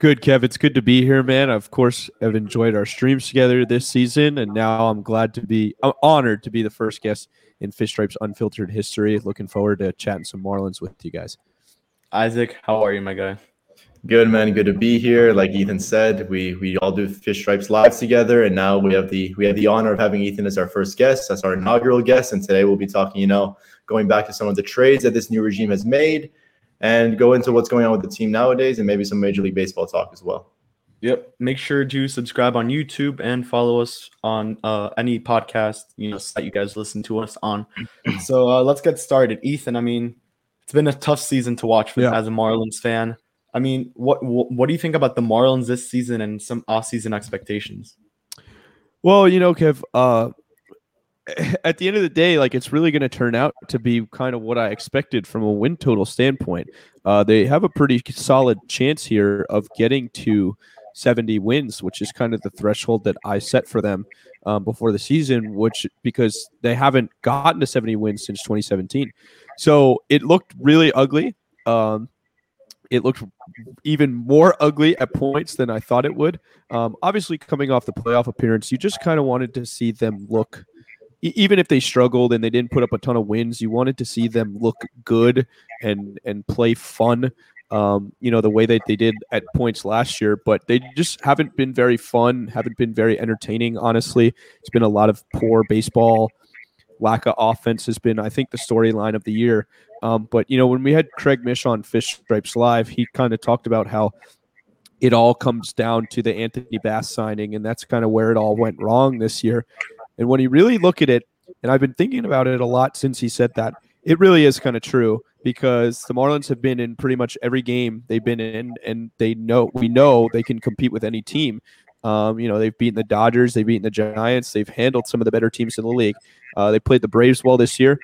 Good, Kev. It's good to be here, man. Of course, I've enjoyed our streams together this season, and now I'm glad to be, I'm honored to be the first guest in Fish Stripes Unfiltered history. Looking forward to chatting some Marlins with you guys. Isaac, how are you, my guy? Good man, good to be here. Like Ethan said, we we all do Fish Stripes lives together, and now we have the we have the honor of having Ethan as our first guest, as our inaugural guest. And today we'll be talking, you know, going back to some of the trades that this new regime has made, and go into what's going on with the team nowadays and maybe some Major League Baseball talk as well. Yep. Make sure to subscribe on YouTube and follow us on uh, any podcast you know that you guys listen to us on. so uh, let's get started. Ethan, I mean, it's been a tough season to watch for, Yeah. as a Marlins fan. I mean, what, what what do you think about the Marlins this season and some off-season expectations? Well, you know, Kev, uh, at the end of the day, like it's really going to turn out to be kind of what I expected from a win total standpoint. Uh, they have a pretty solid chance here of getting to 70 wins, which is kind of the threshold that I set for them um, before the season, which because they haven't gotten to 70 wins since 2017. So it looked really ugly. Um, it looked even more ugly at points than I thought it would. Um, obviously, coming off the playoff appearance, you just kind of wanted to see them look, even if they struggled and they didn't put up a ton of wins, you wanted to see them look good and and play fun. Um, you know the way that they did at points last year, but they just haven't been very fun, haven't been very entertaining. Honestly, it's been a lot of poor baseball. Lack of offense has been, I think, the storyline of the year. Um, but you know, when we had Craig Mish on Fish Stripes Live, he kind of talked about how it all comes down to the Anthony Bass signing, and that's kind of where it all went wrong this year. And when you really look at it, and I've been thinking about it a lot since he said that, it really is kind of true because the Marlins have been in pretty much every game they've been in, and they know we know they can compete with any team. Um, you know, they've beaten the Dodgers, they've beaten the Giants, they've handled some of the better teams in the league. Uh, they played the Braves well this year.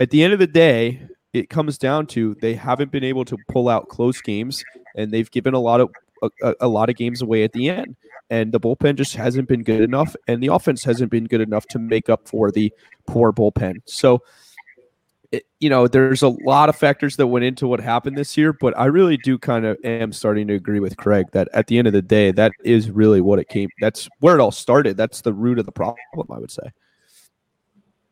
At the end of the day, it comes down to they haven't been able to pull out close games, and they've given a lot of a, a- a lot of games away at the end. And the bullpen just hasn't been good enough, and the offense hasn't been good enough to make up for the poor bullpen. So, it, you know, there's a lot of factors that went into what happened this year, but I really do kind of am starting to agree with Craig that at the end of the day, that is really what it came. That's where it all started. That's the root of the problem, I would say.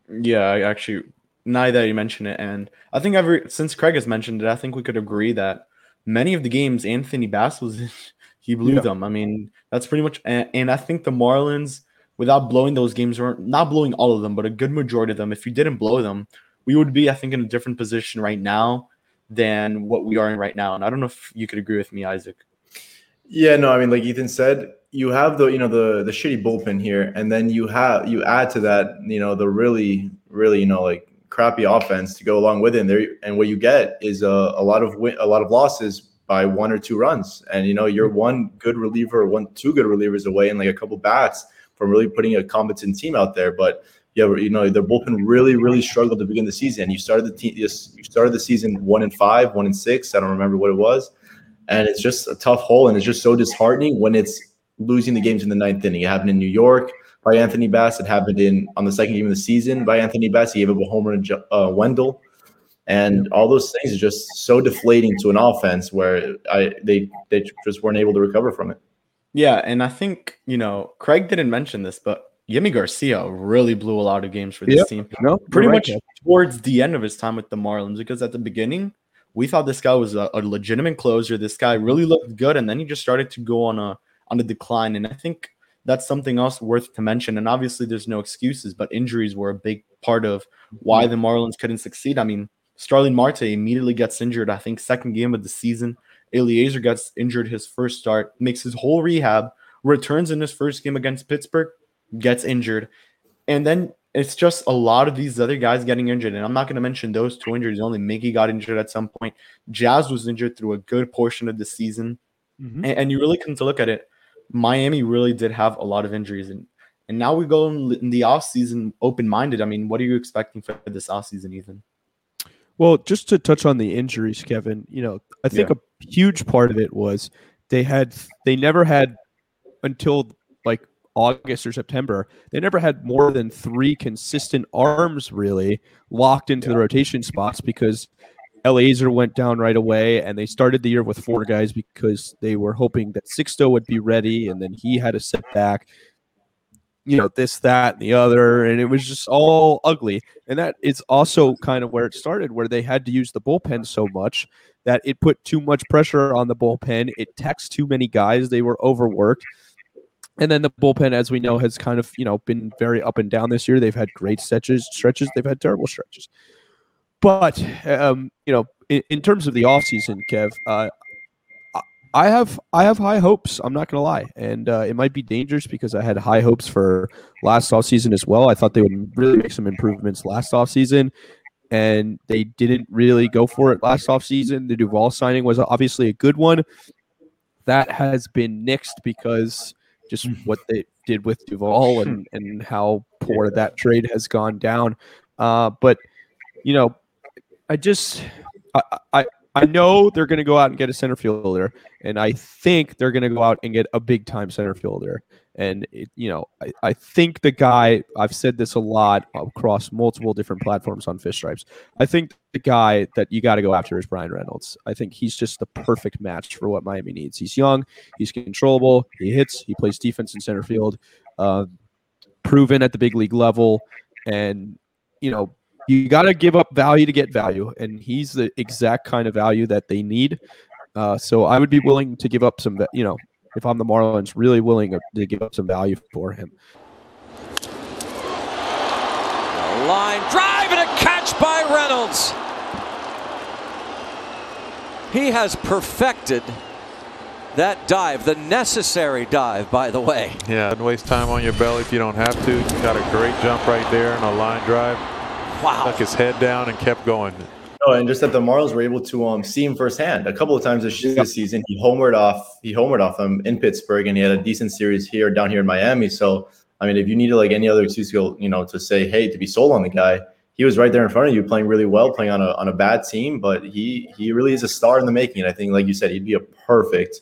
Yeah, I actually now that you mention it, and I think every since Craig has mentioned it, I think we could agree that many of the games Anthony Bass was in, he blew Yeah. them. I mean, that's pretty much, and, and I think the Marlins, without blowing those games, or not blowing all of them, but a good majority of them, if you didn't blow them, we would be, I think, in a different position right now than what we are in right now. And I don't know if you could agree with me, Isaac. Yeah, no, I mean, like Ethan said, you have the you know the the shitty bullpen here, and then you have you add to that you know the really really you know like crappy offense to go along with it. And there, and what you get is a, a lot of win, a lot of losses by one or two runs, and you know you're one good reliever, one two good relievers away, and like a couple bats from really putting a competent team out there, but. Yeah, you know their bullpen really, really struggled to begin the season. You started the team, you started the season one and five, one and six. I don't remember what it was, and it's just a tough hole, and it's just so disheartening when it's losing the games in the ninth inning. It happened in New York by Anthony Bass. It happened in on the second game of the season by Anthony Bass. He gave up a homer to uh, Wendle, and all those things are just so deflating to an offense where I they they just weren't able to recover from it. Yeah, and I think you know Craig didn't mention this, but Yimi Garcia really blew a lot of games for this Yep. team. No, Pretty you're right, much towards the end of his time with the Marlins, because at the beginning we thought this guy was a, a legitimate closer. This guy really looked good, and then he just started to go on a on a decline. And I think that's something else worth to mention. And obviously, there's no excuses, but injuries were a big part of why the Marlins couldn't succeed. I mean, Starling Marte immediately gets injured. I think second game of the season. Elieser gets injured his first start, makes his whole rehab, returns in his first game against Pittsburgh, gets injured. And then it's just a lot of these other guys getting injured. And I'm not going to mention those two injuries. Only Mickey got injured at some point. Jazz was injured through a good portion of the season. Mhm. And, and you really come to look at it, Miami really did have a lot of injuries. And and now we go in, in the offseason open minded. I mean, what are you expecting for this offseason, Ethan? Well, just to touch on the injuries, Kevin, you know, I think a huge part of it was they had they never had until like August or September, they never had more than three consistent arms really locked into the rotation spots because Elieser went down right away and they started the year with four guys because they were hoping that Sixto would be ready and then he had a setback. You know, this, that, and the other, and it was just all ugly. And that is also kind of where it started, where they had to use the bullpen so much that it put too much pressure on the bullpen. It taxed too many guys. They were overworked. And then the bullpen, as we know, has kind of you know been very up and down this year. They've had great stretches, stretches. They've had terrible stretches. But um, you know, in, in terms of the offseason, Kev, uh, I- have I have high hopes. I'm not going to lie, and uh, it might be dangerous because I had high hopes for last offseason as well. I thought they would really make some improvements last offseason, and they didn't really go for it last offseason. The Duvall signing was obviously a good one. That has been nixed because just what they did with Duvall and, and how poor that trade has gone down. Uh, but you know, I just I I, I know they're going to go out and get a center fielder, and I think they're going to go out and get a big time center fielder. And it, you know, I, I think the guy I've said this a lot across multiple different platforms on Fish Stripes. I think the guy that you got to go after is Bryan Reynolds. I think he's just the perfect match for what Miami needs. He's young, he's controllable, he hits, he plays defense in center field, uh, proven at the big league level, and you know you got to give up value to get value, and he's the exact kind of value that they need. Uh, so I would be willing to give up some, va- you know, if I'm the Marlins, really willing to give up some value for him. A line drive and a catch by Reynolds. He has perfected that dive, the necessary dive, by the way. Yeah, and waste time on your belly if you don't have to. Got a great jump right there and a line drive. Wow. Stuck his head down and kept going. No, and just that the Marlins were able to um, see him firsthand a couple of times this, this season. He homered off, he homered off them in Pittsburgh, and he had a decent series here down here in Miami. So, I mean, if you needed like any other excuse to go, you know, to say, hey, to be sold on the guy, he was right there in front of you, playing really well, playing on a on a bad team, but he he really is a star in the making. And I think, like you said, he'd be a perfect,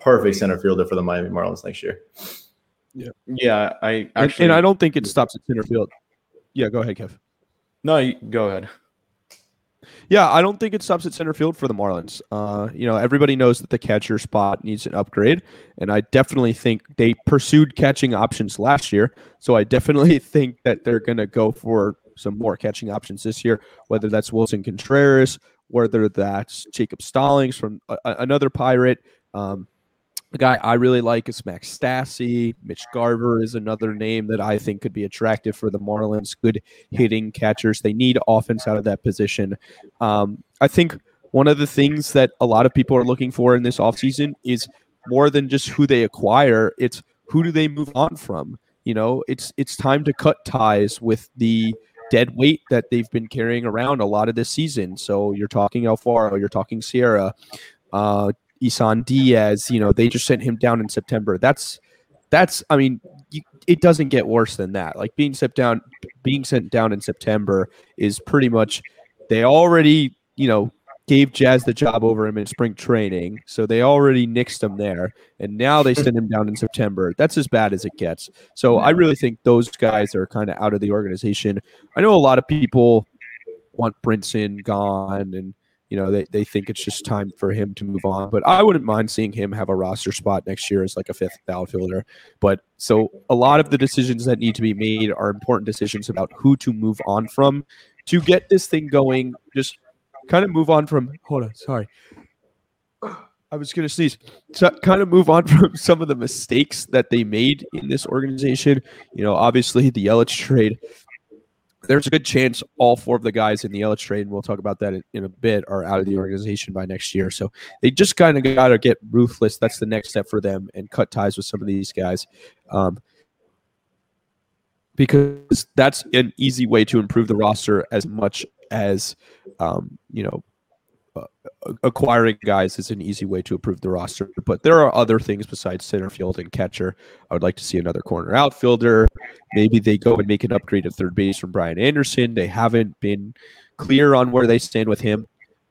perfect center fielder for the Miami Marlins next year. Yeah, yeah. I And, and I don't think it stops at center field. Yeah, go ahead, Kev. No, you, go ahead. Yeah, I don't think it stops at center field for the Marlins. Uh, you know, everybody knows that the catcher spot needs an upgrade, and I definitely think they pursued catching options last year. So I definitely think that they're going to go for some more catching options this year, whether that's Willson Contreras, whether that's Jacob Stallings from a, a- another Pirate. Um, the guy I really like is Max Stassi. Mitch Garver is another name that I think could be attractive for the Marlins. Good hitting catchers. They need offense out of that position. Um, I think one of the things that a lot of people are looking for in this offseason is more than just who they acquire, it's who do they move on from. You know, it's it's time to cut ties with the dead weight that they've been carrying around a lot of this season. So you're talking Alfaro, you're talking Sierra, uh, Isan Diaz. You know, they just sent him down in September. That's that's. I mean, you, it doesn't get worse than that. Like being sent down, being sent down in September is pretty much they already you know gave Jazz the job over him in spring training, so they already nixed him there, and now they send him down in September. That's as bad as it gets. So I really think those guys are kind of out of the organization. I know a lot of people want Brinson gone, and you know they, they think it's just time for him to move on. But I wouldn't mind seeing him have a roster spot next year as like a fifth outfielder. But so a lot of the decisions that need to be made are important decisions about who to move on from to get this thing going. Just kind of move on from. Hold on, sorry. I was going to sneeze. So kind of move on from some of the mistakes that they made in this organization. You know, obviously the Yelich trade. There's a good chance all four of the guys in the Yelich trade, and we'll talk about that in, in a bit, are out of the organization by next year. So they just kind of got to get ruthless. That's the next step for them, and cut ties with some of these guys. Um, because that's an easy way to improve the roster as much as um, you know acquiring guys is an easy way to improve the roster but there are other things besides center field and catcher i would like to see another corner outfielder maybe they go and make an upgrade at third base from brian anderson they haven't been clear on where they stand with him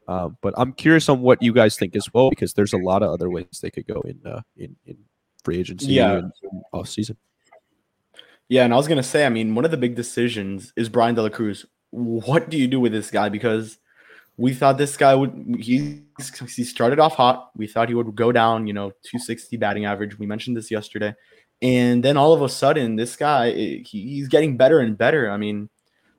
um, but i'm curious on what you guys think as well because there's a lot of other ways they could go in uh, in, in free agency Yeah. and, and off season Yeah, and I was gonna say, I mean, one of the big decisions is Bryan De La Cruz. What do you do with this guy? Because we thought this guy would he he started off hot. We thought he would go down, you know, 260 batting average. We mentioned this yesterday. And then all of a sudden, this guy eh, he, he's getting better and better. I mean,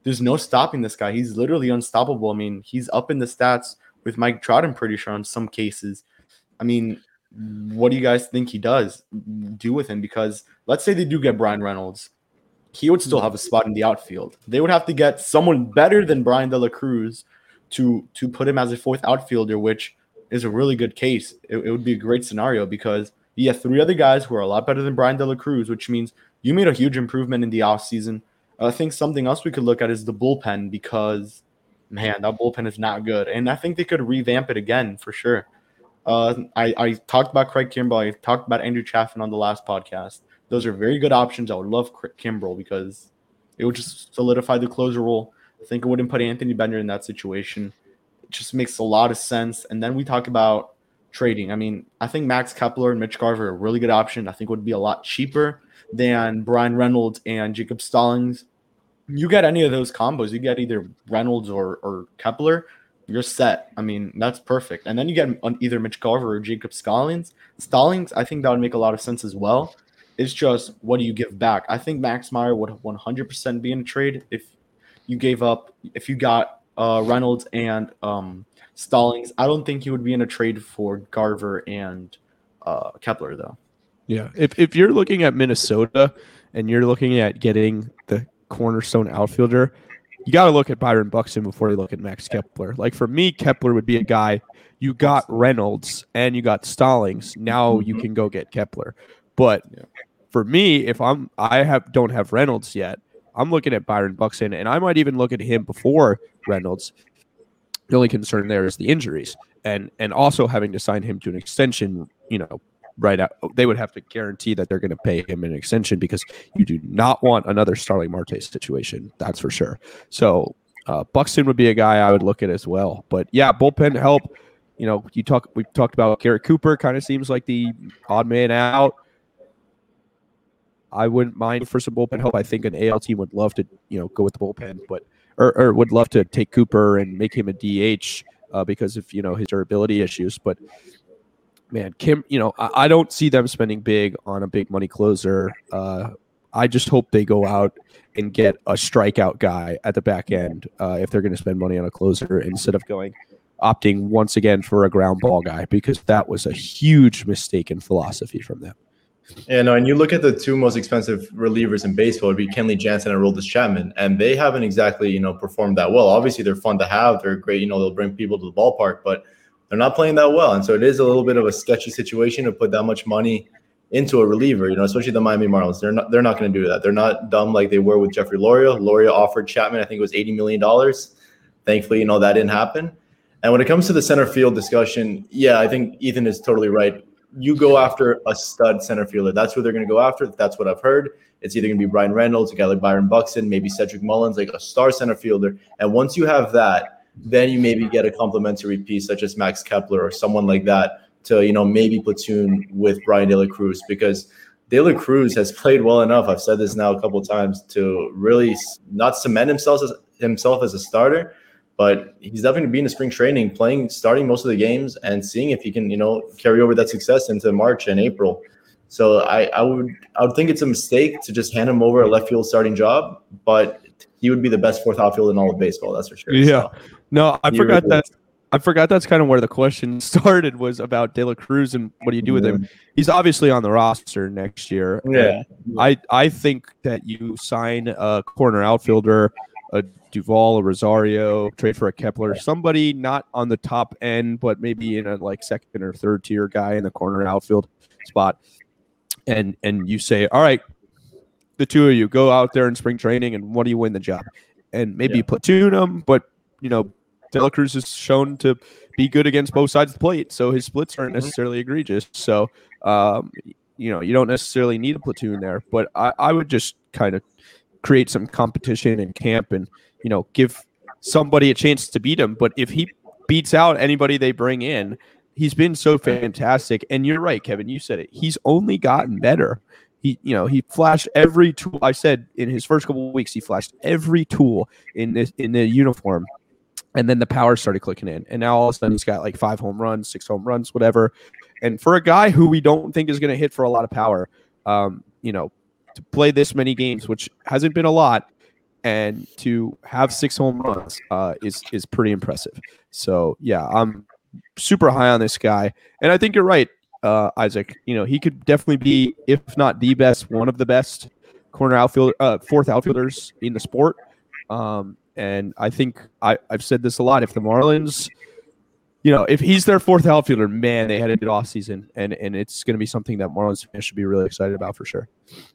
there's no stopping this guy. He's literally unstoppable. I mean, he's up in the stats with Mike Trout, I'm pretty sure, in some cases. I mean, what do you guys think he does do with him? Because let's say they do get Bryan Reynolds he would still have a spot in the outfield. They would have to get someone better than Bryan De La Cruz to to put him as a fourth outfielder, which is a really good case. It, it would be a great scenario because you have three other guys who are a lot better than Bryan De La Cruz, which means you made a huge improvement in the offseason. I think something else we could look at is the bullpen because man, that bullpen is not good. And I think they could revamp it again for sure. Uh, I, I talked about Craig Kimbrel. I talked about Andrew Chafin on the last podcast. Those are very good options. I would love Kimbrel because it would just solidify the closer role. I think it wouldn't put Anthony Bender in that situation. It just makes a lot of sense. And then we talk about trading. I mean, I think Max Kepler and Mitch Garver are a really good option. I think would be a lot cheaper than Bryan Reynolds and Jacob Stallings. You get any of those combos, you get either Reynolds or, or Kepler, you're set. I mean, that's perfect. And then you get on either Mitch Garver or Jacob Stallings. Stallings, I think that would make a lot of sense as well. It's just what do you give back? I think Max Meyer would 100% be in a trade if you gave up, if you got uh, Reynolds and um, Stallings. I don't think you would be in a trade for Garver and uh, Kepler, though. Yeah. If if you're looking at Minnesota and you're looking at getting the cornerstone outfielder, you got to look at Byron Buxton before you look at Max Kepler. Like for me, Kepler would be a guy you got Reynolds and you got Stallings. Now you can go get Kepler. But Yeah. for me, if I'm I have don't have Reynolds yet, I'm looking at Byron Buxton and I might even look at him before Reynolds. The only concern there is the injuries and and also having to sign him to an extension, you know, right out they would have to guarantee that they're going to pay him an extension because you do not want another Starling Marte situation. That's for sure. So uh, Buxton would be a guy I would look at as well. But yeah, bullpen help. You know, you talk. We talked about Garrett Cooper. Kind of seems like the odd man out. I wouldn't mind for some bullpen help. I think an AL team would love to, you know, go with the bullpen, but or, or would love to take Cooper and make him a DH uh, because of you know his durability issues. But man, Kim, you know, I, I don't see them spending big on a big money closer. Uh, I just hope they go out and get a strikeout guy at the back end uh, if they're going to spend money on a closer instead of going opting once again for a ground ball guy because that was a huge mistake in philosophy from them. Yeah, uh, no, and you look at the two most expensive relievers in baseball it would be Kenley Jansen and Aroldis Chapman, and they haven't exactly, you know, performed that well. Obviously, they're fun to have. They're great, you know, they'll bring people to the ballpark, but they're not playing that well. And so it is a little bit of a sketchy situation to put that much money into a reliever, you know, especially the Miami Marlins. They're not they're not going to do that. They're not dumb like they were with Jeffrey Loria. Loria offered Chapman, I think it was $80 million. Thankfully, you know, that didn't happen. And when it comes to the center field discussion, yeah, I think Ethan is totally right you go after a stud center fielder. That's who they're going to go after. That's what I've heard. It's either going to be Bryan Reynolds, a guy like Byron Buxton, maybe Cedric Mullins, like a star center fielder. And once you have that, then you maybe get a complementary piece such as Max Kepler or someone like that to you know maybe platoon with Bryan De La Cruz because De La Cruz has played well enough. I've said this now a couple times to really not cement himself as himself as a starter, but he's definitely been in the spring training, playing, starting most of the games, and seeing if he can you know carry over that success into March and April. So I, I would I would think it's a mistake to just hand him over a left field starting job, but he would be the best fourth outfield in all of baseball. That's for sure. Yeah. So, no, I forgot really that. I forgot that's kind of where the question started was about De La Cruz and what do you do with him? Mm-hmm. He's obviously on the roster next year. Yeah. I I think that you sign a corner outfielder, a Duvall, a Rosario, trade for a Kepler, somebody not on the top end, but maybe in a like second or third tier guy in the corner outfield spot. And and you say, all right, the two of you go out there in spring training and what do you win the job? And maybe Yeah. platoon them, but you know, De La Cruz is shown to be good against both sides of the plate, so his splits aren't necessarily egregious. So, um, you know, you don't necessarily need a platoon there, but I, I would just kind of create some competition in camp and you know give somebody a chance to beat him. But if he beats out anybody they bring in, he's been so fantastic. And you're right, Kevin. You said it. He's only gotten better. He, you know, he flashed every tool. I said in his first couple of weeks, he flashed every tool in this in the uniform, and then the power started clicking in. And now all of a sudden, he's got like five home runs, six home runs, whatever. And for a guy who we don't think is going to hit for a lot of power, um, you know, to play this many games, which hasn't been a lot, and to have six home runs uh, is is pretty impressive. So yeah, I'm super high on this guy, and I think you're right, uh, Isaac. You know, he could definitely be, if not the best, one of the best corner outfield, uh, fourth outfielders in the sport. Um, and I think I, I've said this a lot. If the Marlins, you know, if he's their fourth outfielder, man, they had a good off season, and and it's going to be something that Marlins fans should be really excited about for sure.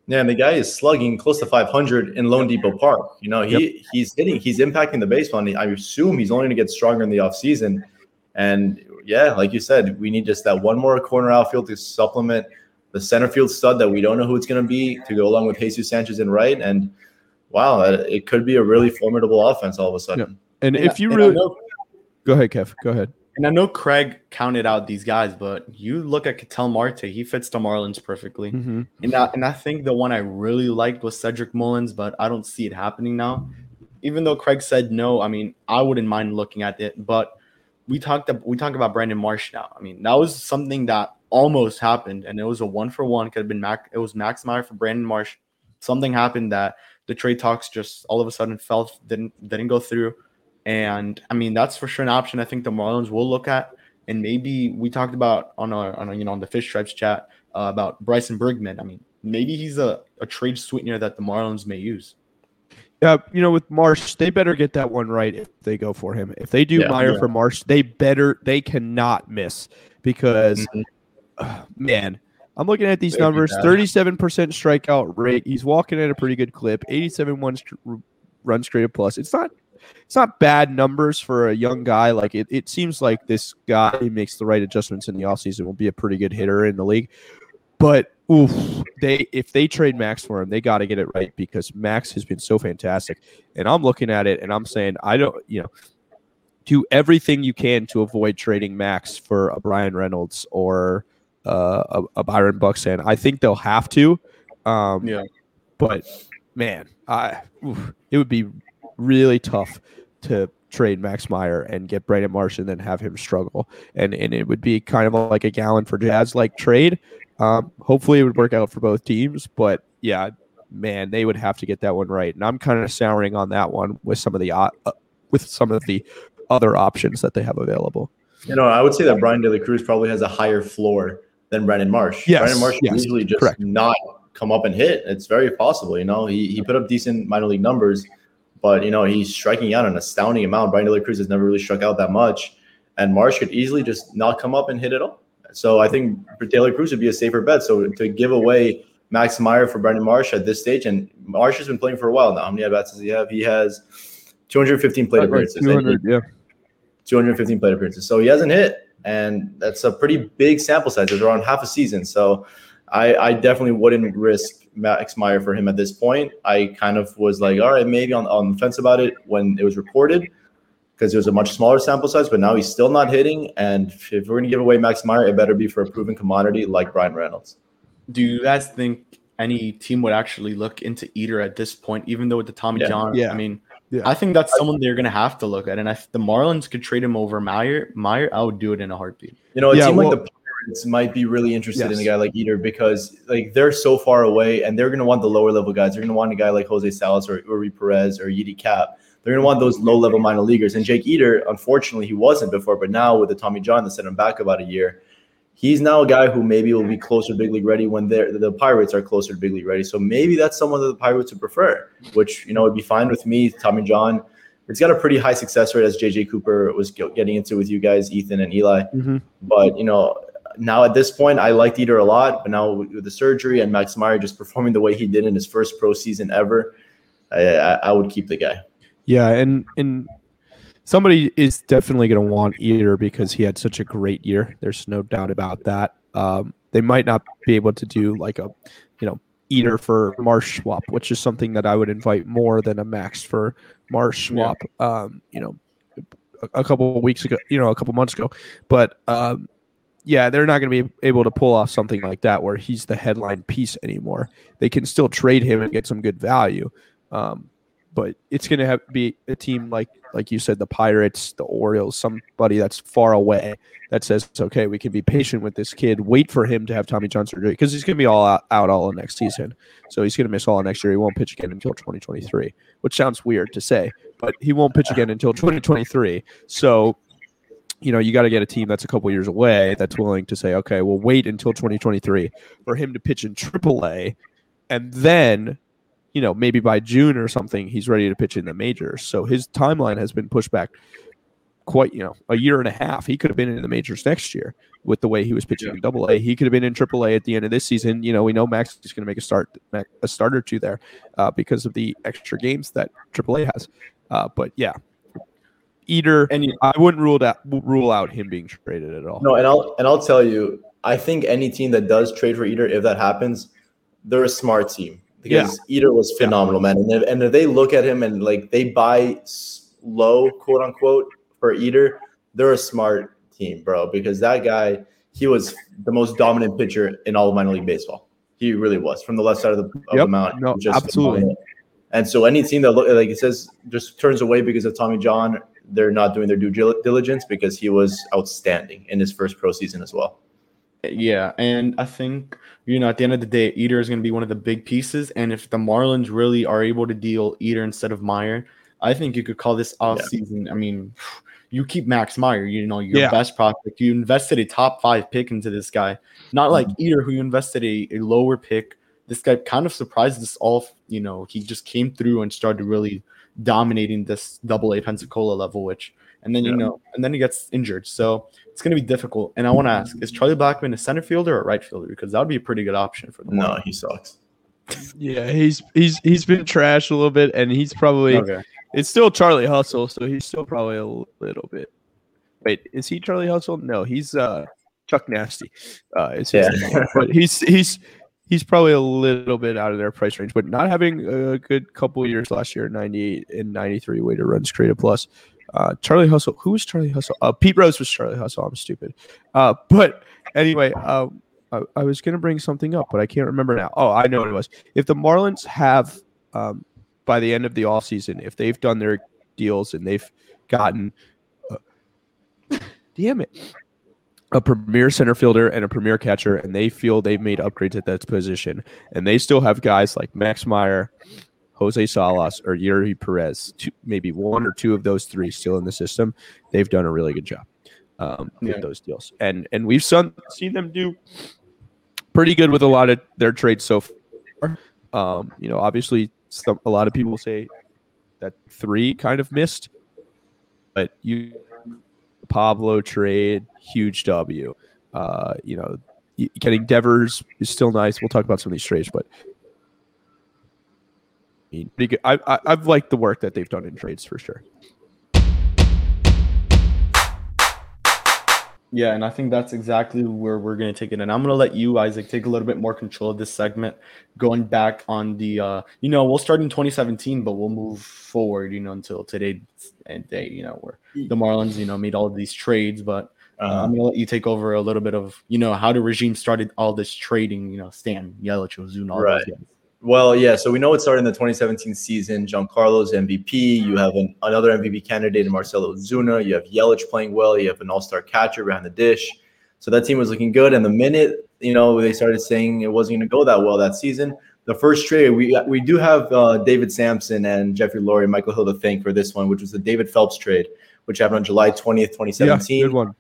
Yeah, and the guy is slugging close to 500 in loanDepot Park. You know, he he's hitting, he's impacting the baseball. And I assume he's only going to get stronger in the offseason. And yeah, like you said, we need just that one more corner outfield to supplement the center field stud that we don't know who it's going to be to go along with Jesus Sanchez in right. And wow, it could be a really formidable offense all of a sudden. And And if you and I really know- go ahead, Kev, go ahead. And I know Craig counted out these guys, but you look at Ketel Marte, he fits the Marlins perfectly. Mm-hmm. And I, and I think the one I really liked was Cedric Mullins, but I don't see it happening now. Even though Craig said no, I mean, I wouldn't mind looking at it. But we talked we talk about Brandon Marsh now. I mean, that was something that almost happened, and it was a one for one. Could have been Mac. It was Max Meyer for Brandon Marsh. Something happened that the trade talks just all of a sudden fell didn't didn't go through. And I mean, that's for sure an option I think the Marlins will look at. And maybe we talked about on our on our, you know on the Fish Stripes chat uh, about Bryson Brigman. I mean, maybe he's a, a trade sweetener that the Marlins may use. Yeah, you know, with Marsh, they better get that one right if they go for him. If they do Yeah, Meyer yeah. for Marsh, they better they cannot miss because Mhm. uh, man, I'm looking at these Very numbers: 37% strikeout rate. He's walking at a pretty good clip. 87 one str- runs created plus. It's not it's not bad numbers for a young guy. Like it, it seems like this guy makes the right adjustments in the offseason will be a pretty good hitter in the league. But oof, they if they trade Max for him, they got to get it right because Max has been so fantastic. And I'm looking at it and I'm saying I don't, you know, do everything you can to avoid trading Max for a Bryan Reynolds or uh, a, a Byron Buxton. I think they'll have to. Um, Yeah. But man, I oof, it would be really tough to trade Max Meyer and get Brandon Marsh and then have him struggle. And and it would be kind of like a Gallen for Jazz like trade. Um, hopefully it would work out for both teams, but yeah, man, they would have to get that one right. And I'm kind of souring on that one with some of the uh, uh, with some of the other options that they have available. You know, I would say that Bryan De La Cruz probably has a higher floor than Brandon Marsh. Yes, Brandon Marsh yes, usually just correct. not come up and hit. It's very possible. You know, he, he put up decent minor league numbers, but you know he's striking out an astounding amount. Bryan De La Cruz has never really struck out that much, and Marsh could easily just not come up and hit at all. So I think De La Cruz would be a safer bet. So to give away Max Meyer for Brandon Marsh at this stage, and Marsh has been playing for a while now. How many at bats does he have? He has 215 plate appearances. and he- 200, yeah. 215 plate appearances. So he hasn't hit, and that's a pretty big sample size. It's around half a season. So I, I definitely wouldn't risk Max Meyer for him at this point. I kind of was like, all right, maybe on, on the fence about it when it was reported. because it was a much smaller sample size, but now he's still not hitting. And if we're going to give away Max Meyer, it better be for a proven commodity like Bryan Reynolds. Do you guys think any team would actually look into Eder at this point, even though with the Tommy Yeah. John? Yeah. I mean, Yeah. I think that's someone they're going to have to look at. And if the Marlins could trade him over Meyer, Meyer, I would do it in a heartbeat. You know, a Yeah, team well- like the Pirates might be really interested in a guy like Eder because like they're so far away and they're going to want the lower level guys. They're going to want a guy like Jose Salas or Eury Perez or Yiddi Cappe. They're going to want those low level minor leaguers. And Jake Eder, unfortunately, he wasn't before, but now with the Tommy John that set him back about a year, he's now a guy who maybe will be closer to big league ready when the Pirates are closer to big league ready. So maybe that's someone that the Pirates would prefer, which you know would be fine with me. Tommy John, it's got a pretty high success rate as JJ Cooper was getting into with you guys, Ethan and Eli. Mhm. But you know, now at this point, I liked Eder a lot, but now with with the surgery and Max Meyer just performing the way he did in his first pro season ever, I, I, I would keep the guy. Yeah, and and somebody is definitely going to want Eder because he had such a great year. There's no doubt about that. Um, they might not be able to do like a, you know, Eder for Marsh swap, which is something that I would invite more than a Max for Marsh Yeah. swap. Um, you know, a, a couple of weeks ago, you know, a couple months ago, but um, yeah, they're not going to be able to pull off something like that where he's the headline piece anymore. They can still trade him and get some good value. Um, but it's going to have be a team like like you said the pirates the orioles somebody that's far away that says okay we can be patient with this kid wait for him to have tommy john surgery because he's going to be all out, out all of next season so he's going to miss all of next year he won't pitch again until 2023 which sounds weird to say but he won't pitch again until 2023 so you know you got to get a team that's a couple years away that's willing to say okay we'll wait until 2023 for him to pitch in aaa and then you know, maybe by June or something, he's ready to pitch in the majors. So his timeline has been pushed back quite, you know, a year and a half. He could have been in the majors next year with the way he was pitching in Double A. He could have been in Triple A at the end of this season. You know, we know Max is going to make a start, a start or two there uh, because of the extra games that Triple A has. Uh, but yeah, Eder, And you- I wouldn't rule out rule out him being traded at all. No, and I'll and I'll tell you, I think any team that does trade for Eder, if that happens, they're a smart team because Eder was phenomenal, man. And if, and if they look at him and like they buy low, quote unquote, for Eder, they're a smart team, bro. Because that guy, he was the most dominant pitcher in all of minor league baseball. He really was from the left side of the, of the Yep. mound. No, absolutely. phenomenal. And so any team that look like it says just turns away because of Tommy John, they're not doing their due diligence because he was outstanding in his first pro season as well. Yeah, and I think you know at the end of the day, Eder is going to be one of the big pieces. And if the Marlins really are able to deal Eder instead of Meyer, I think you could call this off season. I mean, you keep Max Meyer, you know, your Yeah. best prospect. You invested a top five pick into this guy, not like mm-hmm. Eder, who you invested a, a lower pick. This guy kind of surprised us all. You know, he just came through and started to really dominating this double A Pensacola level, which and then you Yeah. know, and then he gets injured. So it's going to be difficult. And I want to ask: Is Charlie Blackmon a center fielder or a right fielder? Because that would be a pretty good option for the No, Marlins. he sucks. Yeah, he's he's he's been trashed a little bit, and he's probably Okay. it's still Charlie Hustle, so he's still probably a little bit. Wait, is he Charlie Hustle? No, he's uh Chuck Nasty. Uh, is his Yeah. name. but he's he's he's probably a little bit out of their price range, but not having a good couple years last year, ninety eight and ninety three weighted runs created plus. Uh, Charlie Hustle, who was Charlie Hustle? Uh, Pete Rose was Charlie Hustle. I'm stupid. Uh, but anyway, um, I, I was gonna bring something up, but I can't remember now. Oh, I know what it was. If the Marlins have um, by the end of the offseason, if they've done their deals and they've gotten, uh, damn it, a premier center fielder and a premier catcher, and they feel they've made upgrades at that position, and they still have guys like Max Meyer, Jose Salas, or Eury Perez, two, maybe one or two of those three still in the system, they've done a really good job um, Yeah. with those deals, and and we've son- seen them do pretty good with a lot of their trades so far. Um, you know, obviously, some, a lot of people say that three kind of missed, but you Pablo trade huge W. Uh, you know, getting Devers is still nice. We'll talk about some of these trades, but I I I've liked the work that they've done in trades for sure. Yeah, and I think that's exactly where we're going to take it. And I'm going to let you, Isaac, take a little bit more control of this segment, going back on the, uh, you know, we'll start in 2017, but we'll move forward, you know, until today and day, you know, where the Marlins, you know, made all of these trades. But uh, Uh-huh. I'm going to let you take over a little bit of, you know, how the regime started all this trading, you know, Stan, Yelich, Ozuna, all Right. those guys. Well, yeah. So we know it started in the 2017 season. Giancarlo's MVP. You have an, another MVP candidate in Marcell Ozuna. You have Yelich playing well. You have an all-star catcher behind the dish. So that team was looking good. And the minute you know they started saying it wasn't going to go that well that season, the first trade we we do have uh, David Samson and Jeffrey Loria and Michael Hill to thank for this one, which was the David Phelps trade, which happened on July 20th, 2017. Yeah, good one.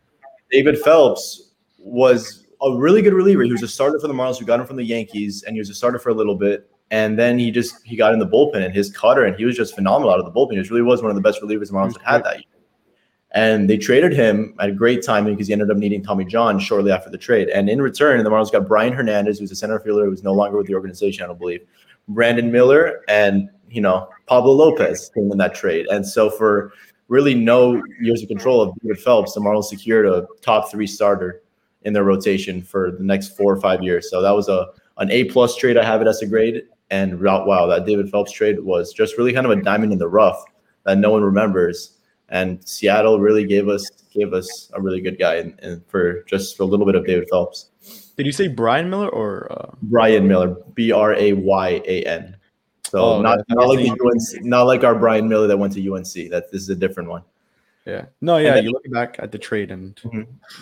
David Phelps was a really good reliever. He was a starter for the Marlins. We got him from the Yankees, and he was a starter for a little bit. And then he just he got in the bullpen and his cutter, and he was just phenomenal out of the bullpen. He really was one of the best relievers the Marlins had had that year. And they traded him at a great timing because he ended up needing Tommy John shortly after the trade. And in return, the Marlins got Brayan Hernandez, who's a center fielder who's no longer with the organization, I don't believe. Brandon Miller and you know Pablo Lopez came in that trade. And so for really no years of control of David Phelps, the Marlins secured a top three starter in their rotation for the next four or five years. So that was a an A plus trade. I have it as a grade. And wow, that David Phelps trade was just really kind of a diamond in the rough that no one remembers. And Seattle really gave us gave us a really good guy in, in for just a little bit of David Phelps. Did you say Brian Miller or uh, Brian Miller, B R A Y A N. So Oh, not, not like the UNC, not like our Brian Miller that went to UNC. That this is a different one. Yeah? No, yeah. then- You look back at the trade and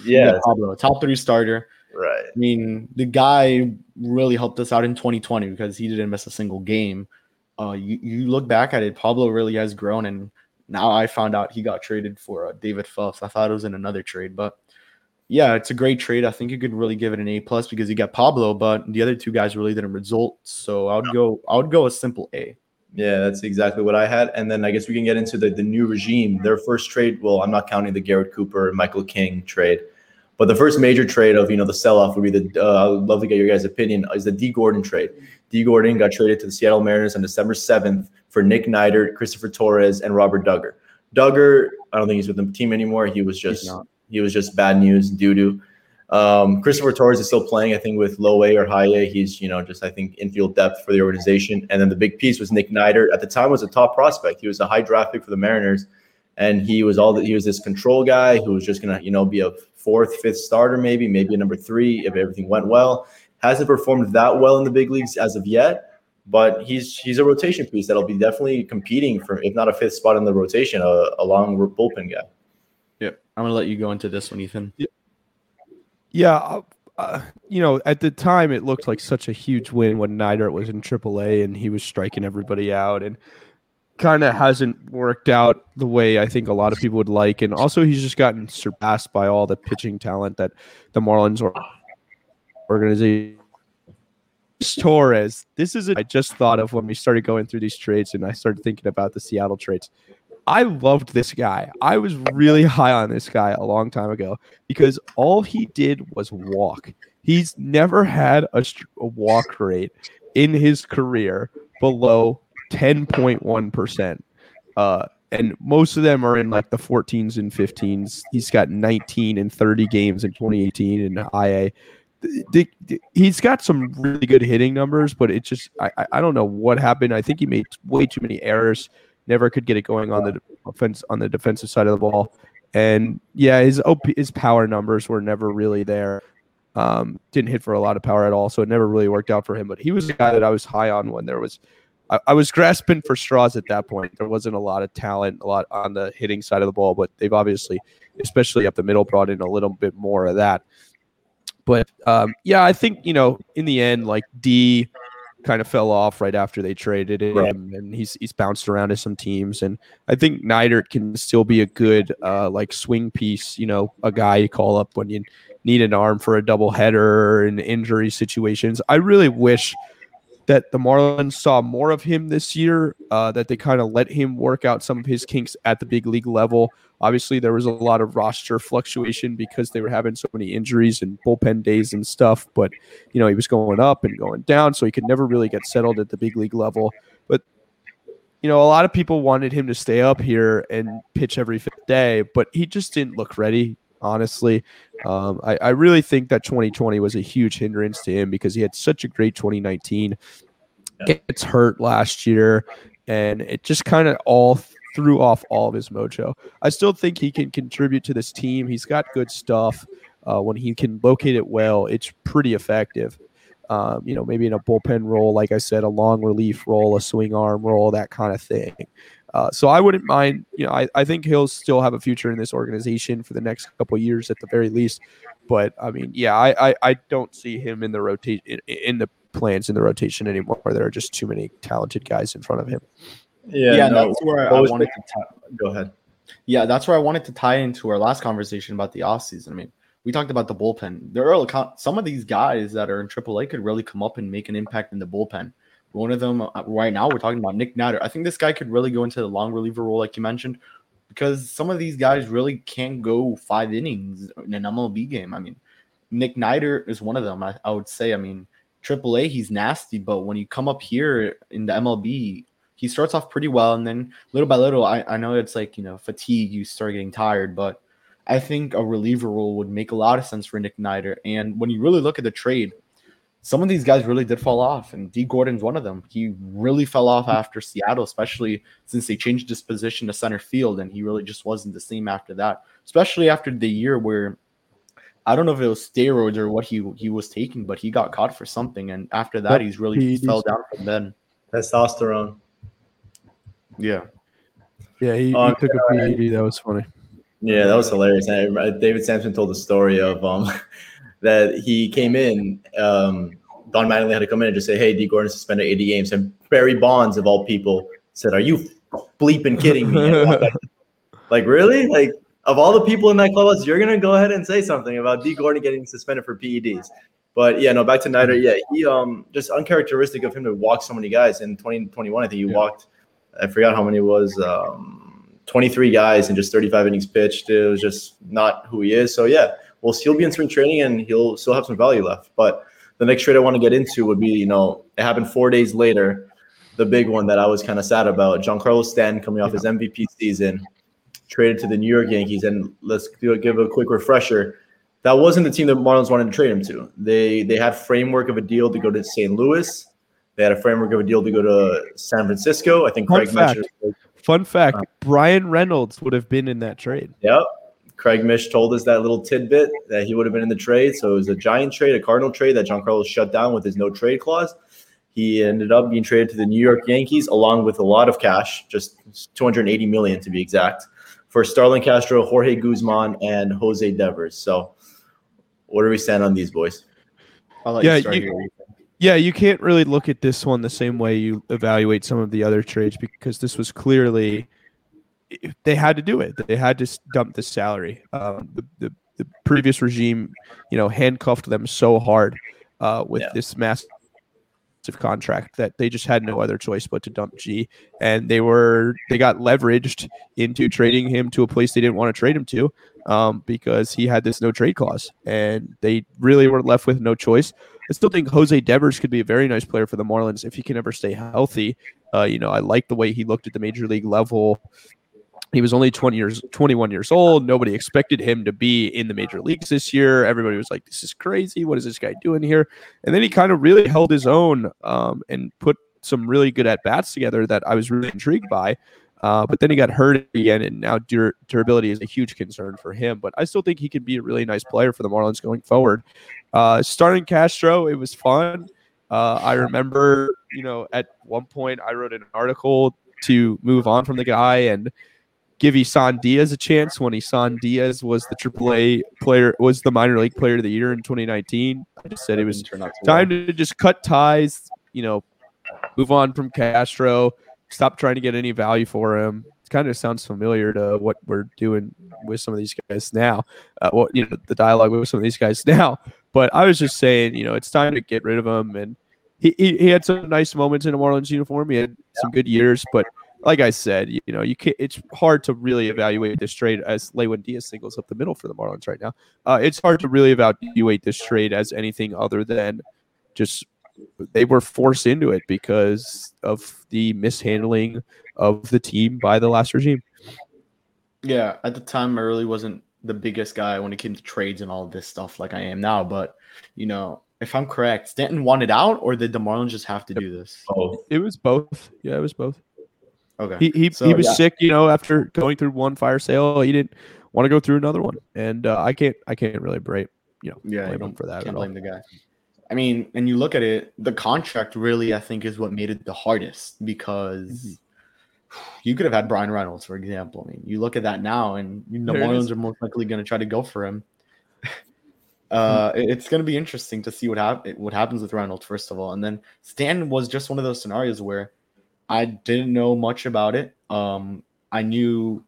Yeah, Pablo, top three starter. right. I mean, the guy really helped us out in 2020 because he didn't miss a single game. Uh, you, you look back at it, Pablo really has grown, and now I found out he got traded for uh, David Phelps. I thought it was in another trade, but yeah, it's a great trade. I think you could really give it an A plus because you got Pablo, but the other two guys really didn't result. So I would go, I would go a simple A. Yeah, that's exactly what I had. And then I guess we can get into the, the new regime. Their first trade, well, I'm not counting the Garrett Cooper and Michael King trade, but the first major trade of you know the sell off would be the. Uh, I would love to get your guys' opinion. Is the Dee Gordon trade? Dee Gordon got traded to the Seattle Mariners on December 7th for Nick Neidert, Christopher Torres, and Robert Dugger. Dugger, I don't think he's with the team anymore. He was just he was just bad news, doo doo. Um, Christopher Torres is still playing, I think, with low A or high A. He's, you know, just I think infield depth for the organization. And then the big piece was Nick Neidert. At the time, was a top prospect. He was a high draft pick for the Mariners, and he was all that. He was this control guy who was just gonna, you know, be a fourth, fifth starter, maybe, maybe a number three if everything went well. Hasn't performed that well in the big leagues as of yet, but he's he's a rotation piece that'll be definitely competing for, if not a fifth spot in the rotation, a, a long bullpen guy. Yeah, I'm gonna let you go into this one, Ethan. Yeah, uh, uh, you know, at the time it looked like such a huge win when Neidert was in AAA and he was striking everybody out, and kind of hasn't worked out the way I think a lot of people would like. And also, he's just gotten surpassed by all the pitching talent that the Marlins or organization. Torres, this is a, I just thought of when we started going through these trades, and I started thinking about the Seattle trades. I loved this guy. I was really high on this guy a long time ago because all he did was walk. He's never had a, a walk rate in his career below 10.1%. Uh, and most of them are in like the 14s and 15s. He's got 19 and 30 games in 2018 in IA. He's got some really good hitting numbers, but it just I- I don't know what happened. I think he made way too many errors. Never could get it going on the offense on the defensive side of the ball. And yeah, his OP, his power numbers were never really there. Um, didn't hit for a lot of power at all, so it never really worked out for him. But he was a guy that I was high on when there was, I, I was grasping for straws at that point. There wasn't a lot of talent, a lot on the hitting side of the ball, but they've obviously, especially up the middle, brought in a little bit more of that. But um, yeah, I think you know, in the end, like D kind of fell off right after they traded him, Right. and he's he's bounced around to some teams, and I think Neidert can still be a good uh, like swing piece. You know, a guy you call up when you need an arm for a double header in injury situations. I really wish that the Marlins saw more of him this year. Uh, that they kind of let him work out some of his kinks at the big league level. Obviously, there was a lot of roster fluctuation because they were having so many injuries and bullpen days and stuff. But you know, he was going up and going down, so he could never really get settled at the big league level. But you know, a lot of people wanted him to stay up here and pitch every fifth day, but he just didn't look ready. Honestly. Um, I, I really think that 2020 was a huge hindrance to him because he had such a great 2019. Gets hurt last year, and it just kind of all threw off all of his mojo. I still think he can contribute to this team. He's got good stuff. Uh, when he can locate it well, it's pretty effective. Um, you know, maybe in a bullpen role, like I said, a long relief role, a swing arm role, that kind of thing. Uh, so I wouldn't mind. You know, I, I think he'll still have a future in this organization for the next couple years at the very least. But I mean, yeah, I, I, I don't see him in the rotation in, in, the plans in the rotation anymore. There are just too many talented guys in front of him. Yeah, yeah, no, that's where I, I wanted to. T- go ahead. Yeah, that's where I wanted to tie into our last conversation about the offseason. I mean, we talked about the bullpen. There are some of these guys that are in AAA could really come up and make an impact in the bullpen. One of them uh, right now, we're talking about Nick Neidert. I think this guy could really go into the long reliever role, like you mentioned, because some of these guys really can't go five innings in an MLB game. I mean, Nick Neidert is one of them. I, I would say. I mean, AAA, he's nasty, but when you come up here in the MLB, he starts off pretty well, and then little by little, I, I know it's like you know fatigue, you start getting tired, but I think a reliever role would make a lot of sense for Nick Neidert. And when you really look at the trade, some of these guys really did fall off, and Dee Gordon's one of them. He really fell off after Seattle, especially since they changed his position to center field, and he really just wasn't the same after that. Especially after the year where I don't know if it was steroids or what he he was taking, but he got caught for something, and after that, he's really he, fell down from then. Testosterone. Yeah. Yeah, he, he took a PED. That was funny. Yeah, that was hilarious. David Samson told the story of um that he came in. Um, Don Mattingly had to come in and just say, "Hey, Dee Gordon suspended 80 games," and Barry Bonds of all people said, "Are you bleeping kidding me?" like, really? Like, of all the people in that clubhouse, you're gonna go ahead and say something about Dee Gordon getting suspended for PEDs. But yeah, no, back to Neidert. Yeah, he um just uncharacteristic of him to walk so many guys in 2021. I think he yeah. walked. I forgot how many it was. Um, 23 guys in just 35 innings pitched. It was just not who he is. So yeah, we'll still be in spring training and he'll still have some value left. But the next trade I want to get into would be, you know, it happened four days later. The big one that I was kind of sad about, Giancarlo Stanton coming off his MVP season, traded to the New York Yankees. And let's give a quick refresher. That wasn't the team that Marlins wanted to trade him to. They they had framework of a deal to go to St. Louis. They had a framework of a deal to go to San Francisco. I think Fun Craig fact. mentioned. Fun fact: uh, Bryan Reynolds would have been in that trade. Yep, Craig Mish told us that little tidbit that he would have been in the trade. So it was a giant trade, a Cardinal trade that Giancarlo shut down with his no trade clause. He ended up being traded to the New York Yankees along with a lot of cash, just 280 million to be exact, for Starlin Castro, Jorge Guzman, and Jose Devers. So where do we stand on these boys? yeah, you, yeah, you can't really look at this one the same way you evaluate some of the other trades because this was clearly they had to do it. They had to dump the salary. Um, the, the, the previous regime, you know, handcuffed them so hard uh, with yeah. this massive contract that they just had no other choice but to dump G. And they were they got leveraged into trading him to a place they didn't want to trade him to um, because he had this no trade clause, and they really were left with no choice. I still think Jose Devers could be a very nice player for the Marlins if he can ever stay healthy. Uh, you know, I like the way he looked at the major league level. He was only 20 years, 21 years old. Nobody expected him to be in the major leagues this year. Everybody was like, "This is crazy. What is this guy doing here?" And then he kind of really held his own um, and put some really good at bats together that I was really intrigued by. Uh, but then he got hurt again, and now dur- durability is a huge concern for him. But I still think he can be a really nice player for the Marlins going forward. Uh, Starlin Castro, it was fun. Uh, I remember, you know, at one point I wrote an article to move on from the guy, and give Isan Diaz a chance when Isan Diaz was the AAA player, was the minor league player of the year in 2019. I just said it was time to just cut ties, you know, move on from Castro, stop trying to get any value for him. It kind of sounds familiar to what we're doing with some of these guys now. Uh, well, you know, the dialogue with some of these guys now. But I was just saying, you know, it's time to get rid of him. And he, he, he had some nice moments in a Marlins uniform. He had some good years, but like I said, you know, you can't. It's hard to really evaluate this trade as Lewin Diaz singles up the middle for the Marlins right now. Uh, it's hard to really evaluate this trade as anything other than just they were forced into it because of the mishandling of the team by the last regime. Yeah, at the time, I really wasn't the biggest guy when it came to trades and all this stuff like I am now, but you know, if I'm correct, Stanton wanted out, or did the Marlins just have to do this? Oh, It was both. Yeah, it was both. Okay, He he, So, he was yeah. sick, you know, after going through one fire sale. He didn't want to go through another one, and uh, I can't I can't really blame you know yeah, blame him for that. Can't at all. blame the guy. I mean, and you look at it, the contract really, I think, is what made it the hardest because Mm-hmm. you could have had Bryan Reynolds, for example. I mean, you look at that now, and the There Marlins are most likely going to try to go for him. Uh, it's going to be interesting to see what hap- what happens with Reynolds first of all, and then Stan was just one of those scenarios where I didn't know much about it. Um, I knew,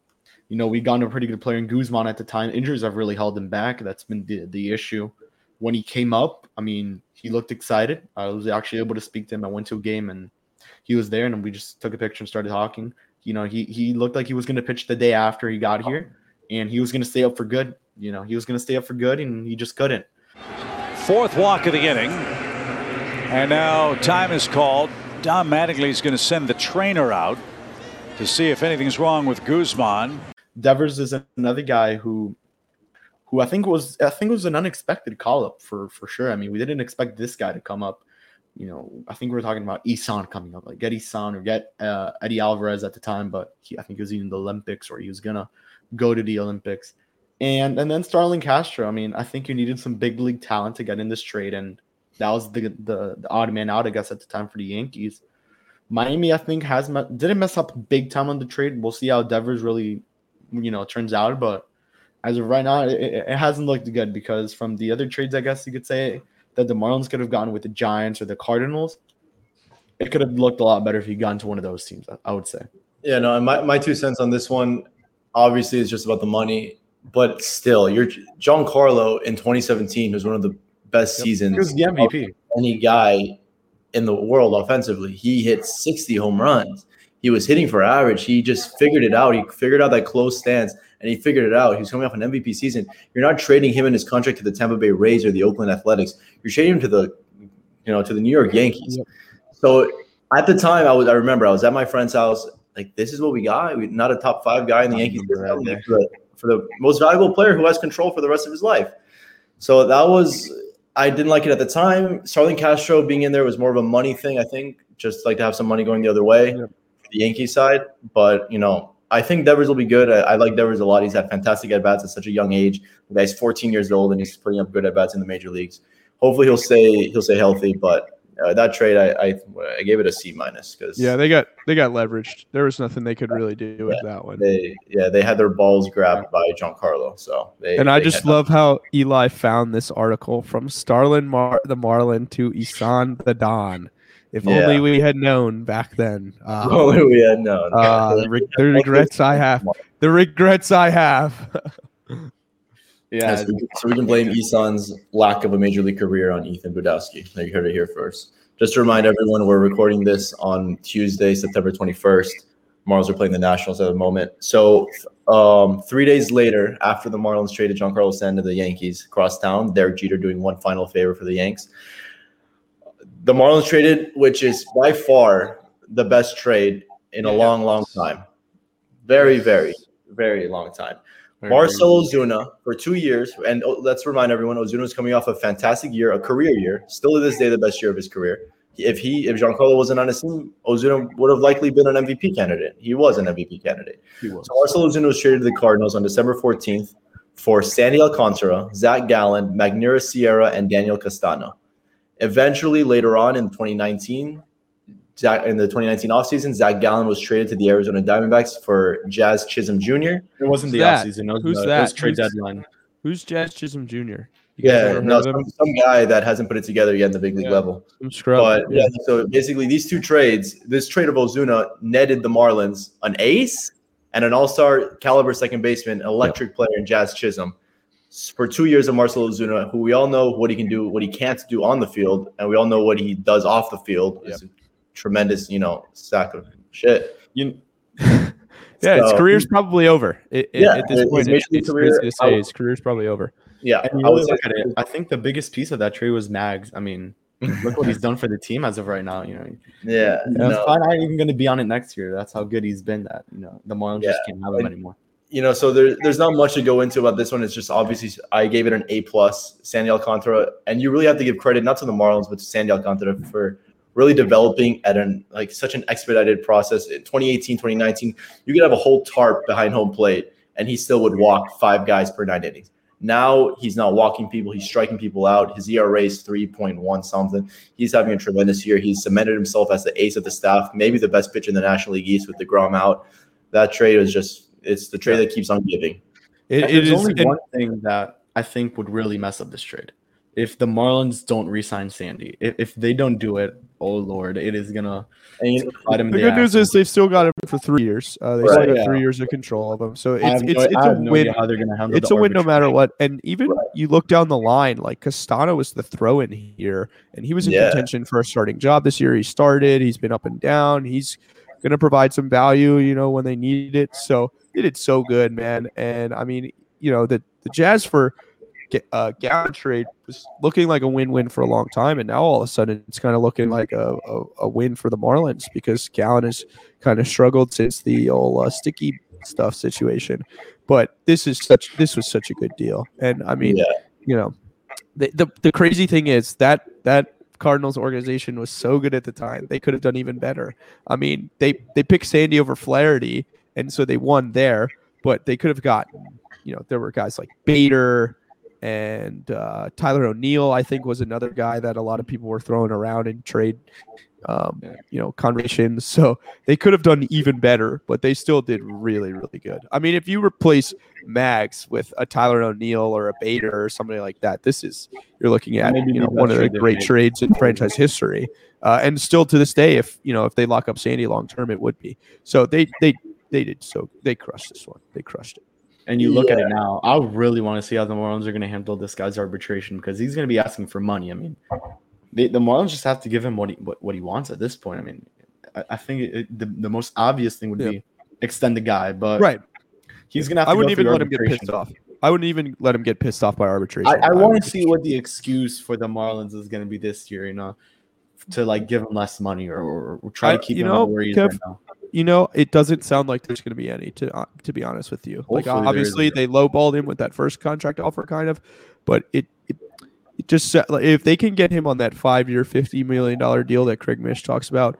you know, we got a pretty good player in Guzman at the time. Injuries have really held him back. That's been the, the issue. When he came up, I mean, he looked excited. I was actually able to speak to him. I went to a game and he was there, and we just took a picture and started talking. You know, he he looked like he was going to pitch the day after he got here, and he was going to stay up for good. You know, he was going to stay up for good, and he just couldn't. Fourth walk of the inning. And now time is called. Don Mattingly is going to send the trainer out to see if anything's wrong with Guzman. Devers is another guy who who I think was I think was an unexpected call up for for sure. I mean, we didn't expect this guy to come up. You know, I think we were talking about Isan coming up, like get Isan or get uh, Eddie Alvarez at the time, but he, I think he was in the Olympics or he was gonna go to the Olympics. And and then Starlin Castro. I mean, I think you needed some big league talent to get in this trade, and that was the the, the odd man out, I guess, at the time for the Yankees. Miami, I think, has didn't mess up big time on the trade. We'll see how Devers really, you know, turns out. But as of right now, it, it hasn't looked good because from the other trades, I guess you could say that the Marlins could have gone with the Giants or the Cardinals. It could have looked a lot better if he got into one of those teams. I- would say. Yeah, no, and my, my two cents on this one obviously is just about the money, but still, you're Giancarlo in 2017 was one of the best seasons He was the MVP. any guy in the world offensively. He hit 60 home runs. He was hitting for average. He just figured it out. He figured out that close stance and he figured it out. He was coming off an MVP season. You're not trading him and his contract to the Tampa Bay Rays or the Oakland Athletics. You're trading him to the, you know, to the New York Yankees. So at the time, I was I remember I was at my friend's house. Like, this is what we got. We not a top five guy in the Yankees remember for, the, for the most valuable player who has control for the rest of his life. So that was I didn't like it at the time. Starlin Castro being in there was more of a money thing, I think, just like to have some money going the other way Yep. for the Yankee side. But you know, I think Devers will be good. I, I like Devers a lot. He's had fantastic at bats at such a young age. The guy's 14 years old and he's putting up good at bats in the major leagues. Hopefully, he'll stay he'll stay healthy. But uh, that trade, I, I I gave it a C minus because Yeah, they got they got leveraged. There was nothing they could really do with that one. they yeah they had their balls grabbed by Giancarlo. So they And I just love how Eli found this article from Starlin Mar- the Marlin to Isan the Don. If Yeah. only we had known back then. Uh, Oh, we had known. uh, the, re- the regrets I have. The regrets I have. Yeah, so, we can, so we can blame Isan's lack of a major league career on Ethan Budowski. You heard it here first. Just to remind everyone, we're recording this on Tuesday, September 21st. Marlins are playing the Nationals at the moment. So um, three days later, after the Marlins traded Giancarlo Stanton to the Yankees across town, Derek Jeter doing one final favor for the Yanks. The Marlins traded, which is by far the best trade in a long, long time. Very, very, very long time. Marcell Ozuna for two years, and oh, let's remind everyone, Ozuna is coming off a fantastic year, a career year, still to this day the best year of his career. If he, if Giancarlo wasn't on his team, Ozuna would have likely been an MVP candidate. He was an MVP candidate. He was. So Marcell Ozuna was traded to the Cardinals on December 14th for Sandy Alcantara, Zach Gallen, Magneuris Sierra, and Daniel Castano. Eventually, later on in 2019, Zach, in the 2019 offseason, Zach Gallen was traded to the Arizona Diamondbacks for Jazz Chisholm Jr. It wasn't the Who's that? offseason. It was, Who's the, It was that? trade Who's- deadline. Who's Jazz Chisholm Jr.? You Yeah, no, heard of him? some, some guy that hasn't put it together yet in the big league Yeah. level. Some scrub. But yeah, so basically these two trades, this trade of Ozuna netted the Marlins an ace and an all-star caliber second baseman, electric player in Jazz Chisholm. For two years of Marcell Ozuna, who we all know what he can do, what he can't do on the field, and we all know what he does off the field. It's a tremendous, you know, sack of shit. You, yeah, his career's probably over. It, it- Yeah, at this his point, major it's, career- crazy to say his career's probably over. Yeah, and you I would really look at it. I think the biggest piece of that trade was Mags. I mean, look what he's done for the team as of right now. You know, yeah, he's no. probably not even going to be on it next year. That's how good he's been. That you know, the Marlins just can't have him And- anymore. you know, so there, there's not much to go into about this one. It's just obviously I gave it an A plus, Sandy Alcantara, and you really have to give credit not to the Marlins but to Sandy Alcantara for really developing at an like such an expedited process. In 2018, 2019, you could have a whole tarp behind home plate, and he still would walk five guys per nine innings. Now he's not walking people; he's striking people out. His ERA is 3.1 something. He's having a tremendous year. He's cemented himself as the ace of the staff, maybe the best pitcher in the National League East with deGrom out. That trade is just it's the trade that keeps on giving. It, it is only one thing that I think would really mess up this trade. If the Marlins don't re-sign Sandy, if, if they don't do it, oh lord, it is gonna. the good news is they've still got him for three years. Uh, they right, still got yeah. three years of control of him, so it's it's, no, it's a no win. How they're gonna handle it's a win no matter what. And even right. you look down the line, like Castano was the throw-in here, and he was in yeah. contention for a starting job this year. He started. He's been up and down. He's going to provide some value, you know, when they need it. So they did so good, man. And I mean, you know, the the Jazz for uh, trade was looking like a win-win for a long time, and now all of a sudden it's kind of looking like a, a, a win for the Marlins because Gallen has kind of struggled since the old uh, sticky stuff situation. But this is such this was such a good deal, and I mean, yeah. you know, the, the the crazy thing is that that Cardinals organization was so good at the time. They could have done even better. I mean, they they picked Sandy over Flaherty, and so they won there. But they could have gotten, you know, there were guys like Bader and uh, Tyler O'Neill. I think was another guy that a lot of people were throwing around in trade um, you know, conversations. So they could have done even better, but they still did really, really good. I mean, if you replace Mags with a Tyler O'Neill or a Bader or somebody like that, this is you're looking at you know one of the great trades in franchise history. Uh, and still to this day, if you know if they lock up Sandy long term, it would be. So they they they did so they crushed this one. They crushed it. And you look yeah. at it now, I really want to see how the Marlins are going to handle this guy's arbitration because he's going to be asking for money. I mean, they, the Marlins just have to give him what he what, what he wants at this point. I mean, I, I think it, the the most obvious thing would yeah. be extend the guy, but right, he's gonna. Have I wouldn't even let him get pissed off. I wouldn't even let him get pissed off by arbitration. I, I want to see what the excuse for the Marlins is going to be this year. You know, to like give him less money or, or, or try I, to keep you him know, where he's Kev, right now. You know, it doesn't sound like there's going to be any. To uh, to be honest with you, Hopefully like obviously they lowballed him with that first contract offer, kind of, but it, it just if they can get him on that five-year, fifty million dollar deal that Craig Mish talks about,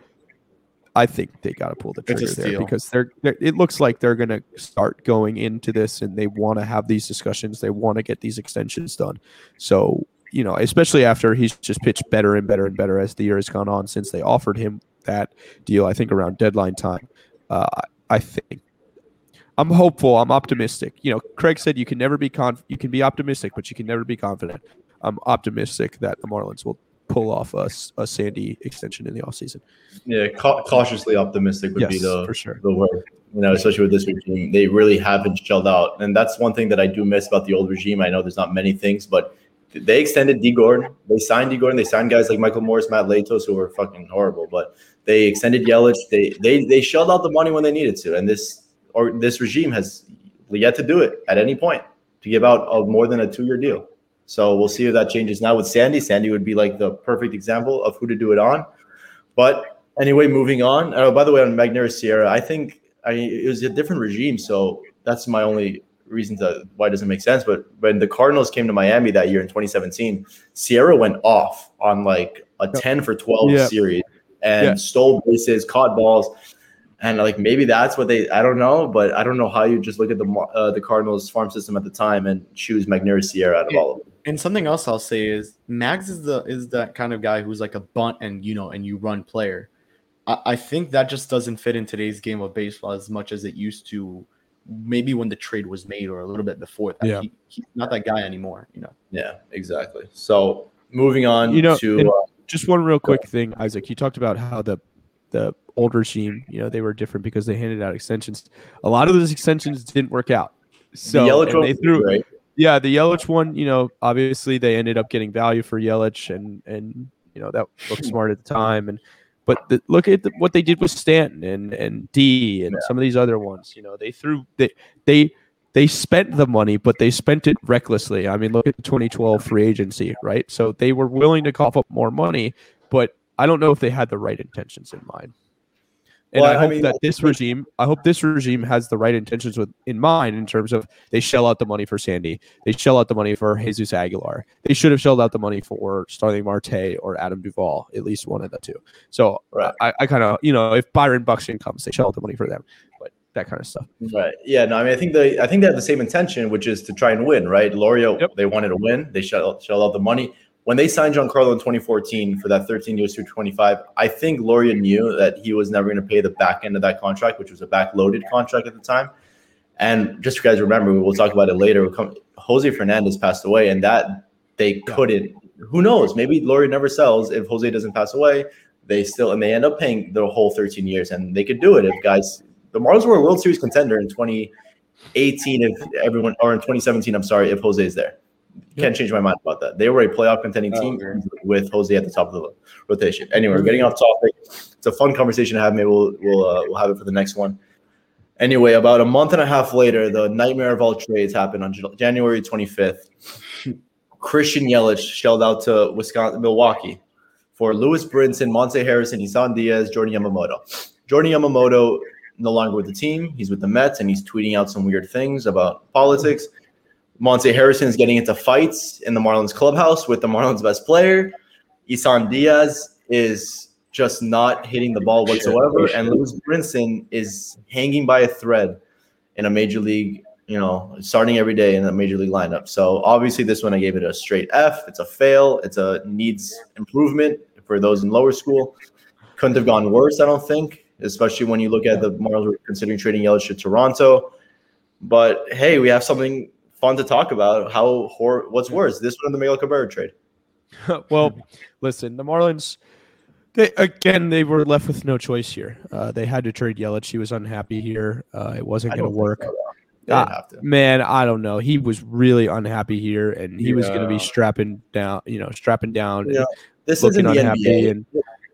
I think they got to pull the trigger there because they're, they're, It looks like they're going to start going into this, and they want to have these discussions. They want to get these extensions done. So you know, especially after he's just pitched better and better and better as the year has gone on since they offered him that deal. I think around deadline time. Uh, I think I'm hopeful. I'm optimistic. You know, Craig said you can never be conf- you can be optimistic, but you can never be confident. I'm optimistic that the Marlins will pull off a, a Sandy extension in the offseason. Yeah, ca- cautiously optimistic would yes, be the for sure. the word. You know, especially with this regime, they really haven't shelled out, and that's one thing that I do miss about the old regime. I know there's not many things, but they extended Dee Gordon. They signed Dee Gordon. They signed guys like Michael Morse, Matt Latos, who were fucking horrible. But they extended Yelich. They they they shelled out the money when they needed to, and this or this regime has yet to do it at any point to give out a, more than a two year deal. So we'll see if that changes now with Sandy. Sandy would be like the perfect example of who to do it on. But anyway, moving on. Oh, by the way, on Magneuris Sierra, I think I it was a different regime, so that's my only reason to why it doesn't make sense. But when the Cardinals came to Miami that year in 2017, Sierra went off on like a 10 for 12 yeah. series and yeah. stole bases, caught balls and like maybe that's what they I don't know, but I don't know how you just look at the uh, the Cardinals farm system at the time and choose Magneuris Sierra out of all of them. And something else I'll say is Mags is the is that kind of guy who's like a bunt and you know and you run player. I, I think that just doesn't fit in today's game of baseball as much as it used to. Maybe when the trade was made or a little bit before that. Yeah. He, he's not that guy anymore. You know. Yeah, exactly. So moving on you know, to uh, just one real quick thing, Isaac. You talked about how the the old regime, you know, they were different because they handed out extensions. A lot of those extensions didn't work out. So the they threw, right? yeah, the Yelich one, you know, obviously they ended up getting value for Yelich, and and you know that looked smart at the time. And but the, look at the, what they did with Stanton and and D and yeah. some of these other ones. You know, they threw they they they spent the money, but they spent it recklessly. I mean, look at the 2012 free agency, right? So they were willing to cough up more money, but I don't know if they had the right intentions in mind. And Well, I I hope mean, that this regime, I hope this regime has the right intentions with in mind in terms of they shell out the money for Sandy, they shell out the money for Jesus Aguilar. They should have shelled out the money for Starling Marte or Adam Duvall, at least one of the two. So Right. I, I kind of, you know, if Byron Buxton comes, they shell out the money for them, but that kind of stuff. Right. Yeah. No. I mean, I think they, I think they have the same intention, which is to try and win. Right. Loria, Yep. they wanted to win. They shell, shell out the money when they signed Giancarlo in 2014 for that 13 years through 25. I think Loria knew that he was never going to pay the back end of that contract, which was a back-loaded contract at the time. And just you guys remember, we'll talk about it later. Jose Fernandez passed away, and that they couldn't. Who knows? Maybe Loria never sells if Jose doesn't pass away. They still and they end up paying the whole 13 years, and they could do it if guys. The Marlins were a World Series contender in 2018 if everyone, or in 2017. I'm sorry, if Jose is there. Can't change my mind about that. They were a playoff contending Oh, team with Jose at the top of the rotation. Anyway, we're getting off topic. It's a fun conversation to have. Maybe we'll we'll uh, we'll have it for the next one. Anyway, about a month and a half later, the nightmare of all trades happened on January 25th. Christian Yelich shelled out to Wisconsin, Milwaukee for Lewis Brinson, Monte Harrison, Isan Diaz, Jordan Yamamoto. Jordan Yamamoto no longer with the team. He's with the Mets and he's tweeting out some weird things about politics. Monte Harrison is getting into fights in the Marlins clubhouse with the Marlins best player. Isan Diaz is just not hitting the ball whatsoever. And Lewis Brinson is hanging by a thread in a major league, you know, starting every day in a major league lineup. So obviously this one I gave it a straight F. It's a fail. It's a needs improvement for those in lower school. Couldn't have gone worse, I don't think, especially when you look at the Marlins were considering trading Yelich to Toronto. But hey, we have something fun to talk about. How hor- what's worse, this one or the Miguel Cabrera trade? well, listen, the Marlins. They again, they were left with no choice here. Uh, they had to trade Yelich. He was unhappy here. Uh, it wasn't going to work. think so, though. They didn't Ah, have to. Man, I don't know. He was really unhappy here, and he was going to be strapping down. You know, strapping down. Yeah. This isn't the NBA. and-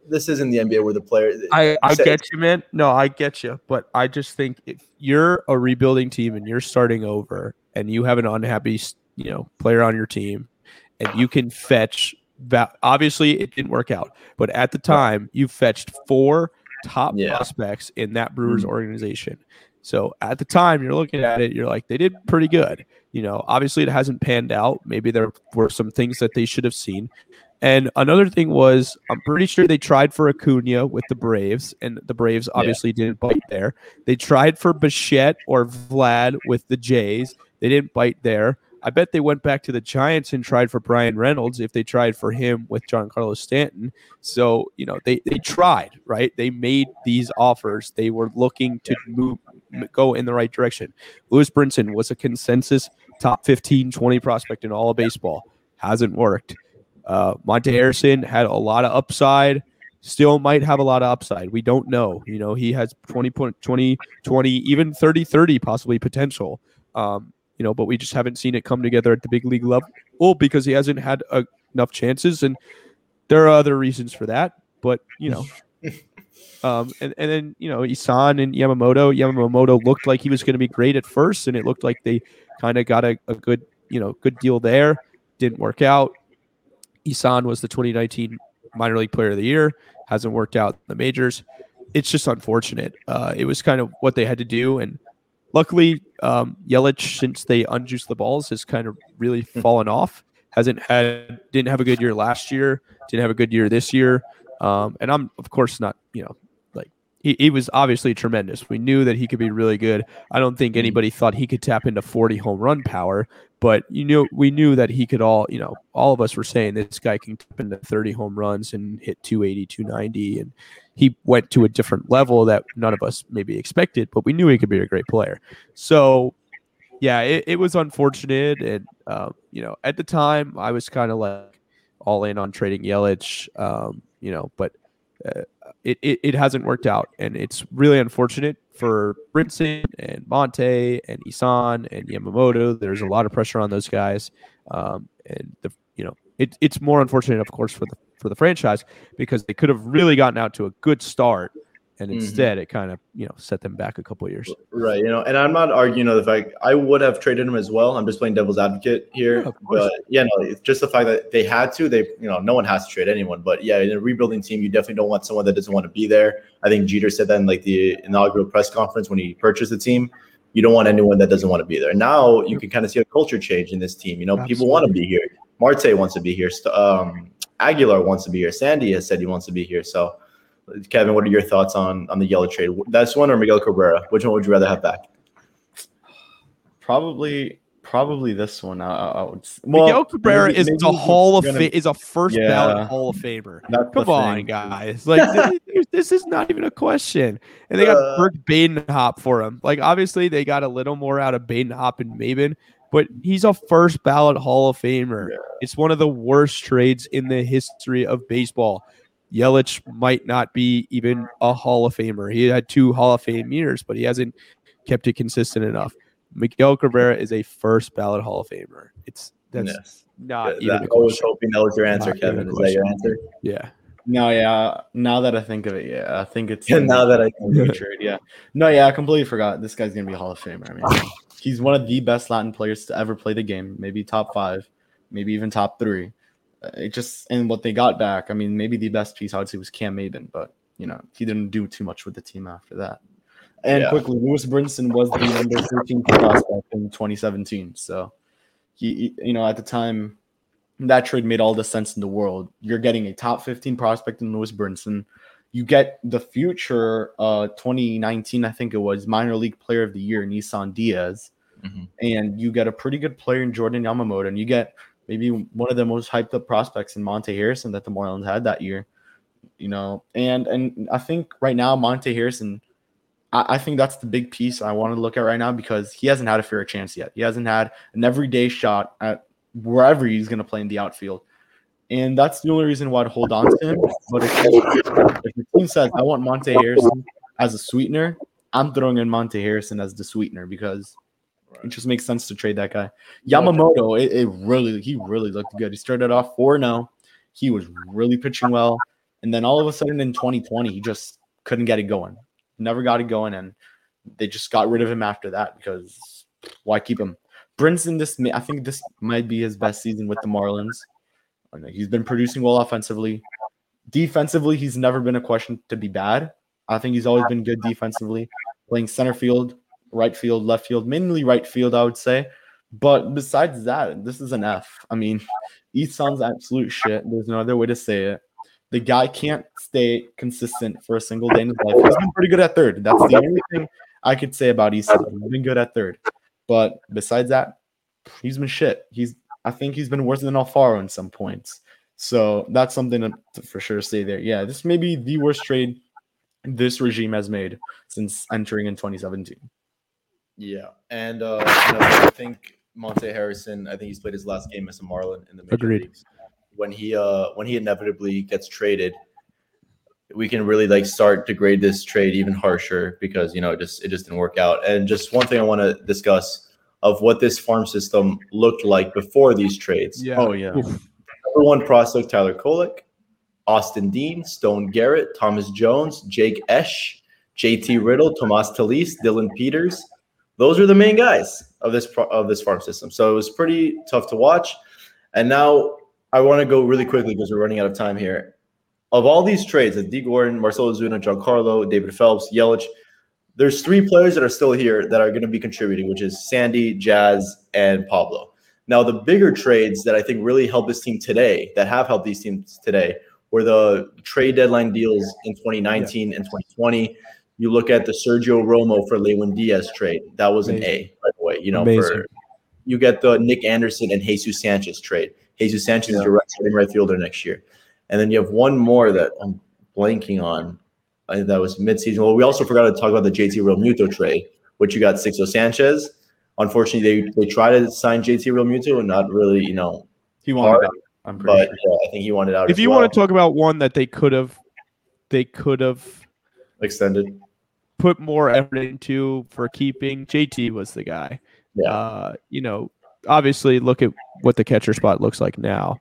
this isn't the NBA where the player. I, I get you, man. No, I get you. But I just think if you're a rebuilding team and you're starting over and you have an unhappy, you know, player on your team and you can fetch va- obviously it didn't work out, but at the time you fetched four top Yeah. prospects in that Brewers Mhm. organization. So at the time you're looking at it, you're like, they did pretty good. You know, obviously it hasn't panned out. Maybe there were some things that they should have seen. And another thing was, I'm pretty sure they tried for Acuna with the Braves, and the Braves obviously didn't bite there. They tried for Bichette or Vlad with the Jays. They didn't bite there. I bet they went back to the Giants and tried for Bryan Reynolds if they tried for him with Giancarlo Stanton. So, you know, they, they tried, right? They made these offers. They were looking to move, go in the right direction. Lewis Brinson was a consensus top 15, 20 prospect in all of baseball. Hasn't worked. Uh, Monte Harrison had a lot of upside. Still might have a lot of upside. We don't know. You know, he has 20 point 20, 20, even 30, 30 possibly potential. Um, you know, but we just haven't seen it come together at the big league level because he hasn't had uh, enough chances. And there are other reasons for that. But, you know, um, and, and then, you know, Isan and Yamamoto, Yamamoto looked like he was going to be great at first. And it looked like they kind of got a, a good, you know, good deal there. Didn't work out. Isan was the 2019 minor league player of the year. Hasn't worked out in the majors. It's just unfortunate. Uh, it was kind of what they had to do, and luckily, um, Yelich, since they unjuiced the balls, has kind of really fallen off. Hasn't had, didn't have a good year last year. Didn't have a good year this year. Um, and I'm of course not, you know, like he, he was obviously tremendous. We knew that he could be really good. I don't think anybody thought he could tap into 40 home run power, but you knew we knew that he could all, you know, all of us were saying this guy can tap into 30 home runs and hit 280, 290 and he went to a different level that none of us maybe expected, but we knew he could be a great player. So yeah, it, it was unfortunate. And, um, you know, at the time I was kind of like all in on trading Yelich, um, you know, but uh, it, it, it hasn't worked out. And it's really unfortunate for Brinson and Monte and Isan and Yamamoto. There's a lot of pressure on those guys. Um, and the, you know, it, it's more unfortunate, of course, for the, for the franchise because they could have really gotten out to a good start and Mhm. instead it kind of you know set them back a couple years. Right, you know, and I'm not arguing you know, the fact I would have traded him as well. I'm just playing devil's advocate here. Yeah, but yeah, no, it's just the fact that they had to. They, you know, no one has to trade anyone. But yeah, in a rebuilding team, you definitely don't want someone that doesn't want to be there. I think Jeter said that in like the inaugural press conference when he purchased the team. You don't want anyone that doesn't want to be there. Now you can kind of see a culture change in this team. You know, people want to be here. Marte wants to be here. Um, Aguilar wants to be here. Sandy has said he wants to be here. So, Kevin, what are your thoughts on on the yellow trade? That's one or Miguel Cabrera? Which one would you rather have back? Probably, probably this one. I, I I would. s- Miguel Cabrera maybe- is maybe a Hall of gonna- Fa- is a first Yeah. ballot Hall of Famer. Come on, thing. guys! Like th- th- this is not even a question. And they got Uh, Burke Badenhop for him. Like obviously they got a little more out of Badenhop and Maybin, but he's a first ballot Hall of Famer. It's one of the worst trades in the history of baseball. Yelich might not be even a Hall of Famer. He had two Hall of Fame years, but he hasn't kept it consistent enough. Miguel Cabrera is a first ballot Hall of Famer. It's that's Yes. not Yeah, even that- a I was question. hoping that was your answer, Not Kevin. Is that your answer? Yeah. No, yeah. Now that I think of it, yeah, I think it's Yeah, now that I think gonna be trade. Yeah, no, yeah, I completely forgot. This guy's gonna be a Hall of Famer. I mean, he's one of the best Latin players to ever play the game. Maybe top five, maybe even top three. It just and what they got back. I mean, maybe the best piece I would say was Cam Maybin, but you know he didn't do too much with the team after that. And Yeah. quickly, Lewis Brinson was the number 13 prospect in 2017. So he, you know, at the time, that trade made all the sense in the world. You're getting a top 15 prospect in Lewis Brinson. You get the future uh 2019, I think it was minor league player of the year, Isan Diaz, Mhm. and you get a pretty good player in Jordan Yamamoto, and you get maybe one of the most hyped up prospects in Monte Harrison that the Marlins had that year. You know, and and I think right now Monte Harrison, I, I think that's the big piece I want to look at right now because he hasn't had a fair chance yet. He hasn't had an everyday shot at wherever he's going to play in the outfield. And that's the only reason why I'd hold on to him. But if, if the team says I want Monte Harrison as a sweetener, I'm throwing in Monte Harrison as the sweetener because it just makes sense to trade that guy. Yamamoto, it, it really he really looked good. He started off 4 0. He was really pitching well. And then all of a sudden in 2020, he just couldn't get it going. Never got it going. And they just got rid of him after that because why keep him? Brinson, this may, I think this might be his best season with the Marlins. He's been producing well offensively. Defensively, he's never been a question to be bad. I think he's always been good defensively, playing center field, right field, left field, mainly right field, I would say. But besides that, this is an F. I mean, Isan's absolute shit. There's no other way to say it. The guy can't stay consistent for a single day in his life. He's been pretty good at third. That's the only thing I could say about Isan. He's been good at third. But besides that, he's been shit. He's I think he's been worse than Alfaro in some points. So that's something to, to for sure say there. Yeah, this may be the worst trade this regime has made since entering in 2017. Yeah, and uh, you know, I think Monte Harrison. I think he's played his last game as a Marlin in the major Agreed. leagues. When he uh when he inevitably gets traded, we can really like start to grade this trade even harsher because you know it just it just didn't work out. And just one thing I want to discuss of what this farm system looked like before these trades. Yeah. Oh yeah. Oof. Number one prospect Tyler Kolek, Austin Dean, Stone Garrett, Thomas Jones, Jake Esch, JT Riddle, Tomas Telis, Dillon Peters. Those are the main guys of this of this farm system. So it was pretty tough to watch. And now I want to go really quickly because we're running out of time here. Of all these trades, of Dee Gordon, Marcell Ozuna, Giancarlo, David Phelps, Yelich, there's three players that are still here that are going to be contributing, which is Sandy, Jazz, and Pablo. Now, the bigger trades that I think really helped this team today, that have helped these teams today, were the trade deadline deals in 2019 and 2020. You look at the Sergio Romo for Lewin Diaz trade. That was an A, by the way. You know, Amazing. for you get the Nick Anderson and Jesus Sanchez trade. Jesus Sanchez is your right fielder next year. And then you have one more that I'm blanking on. I think that was midseason. Well, we also forgot to talk about the JT Realmuto trade, which you got Sixto Sanchez. Unfortunately, they they tried to sign JT Realmuto and not really, you know, He wanted Hard, out. I'm pretty but sure. yeah, I think he wanted out. If you well. want to talk about one that they could have, they could have extended, put more effort into for keeping. JT was the guy. yeah, Uh, you know, obviously, look at what the catcher spot looks like now,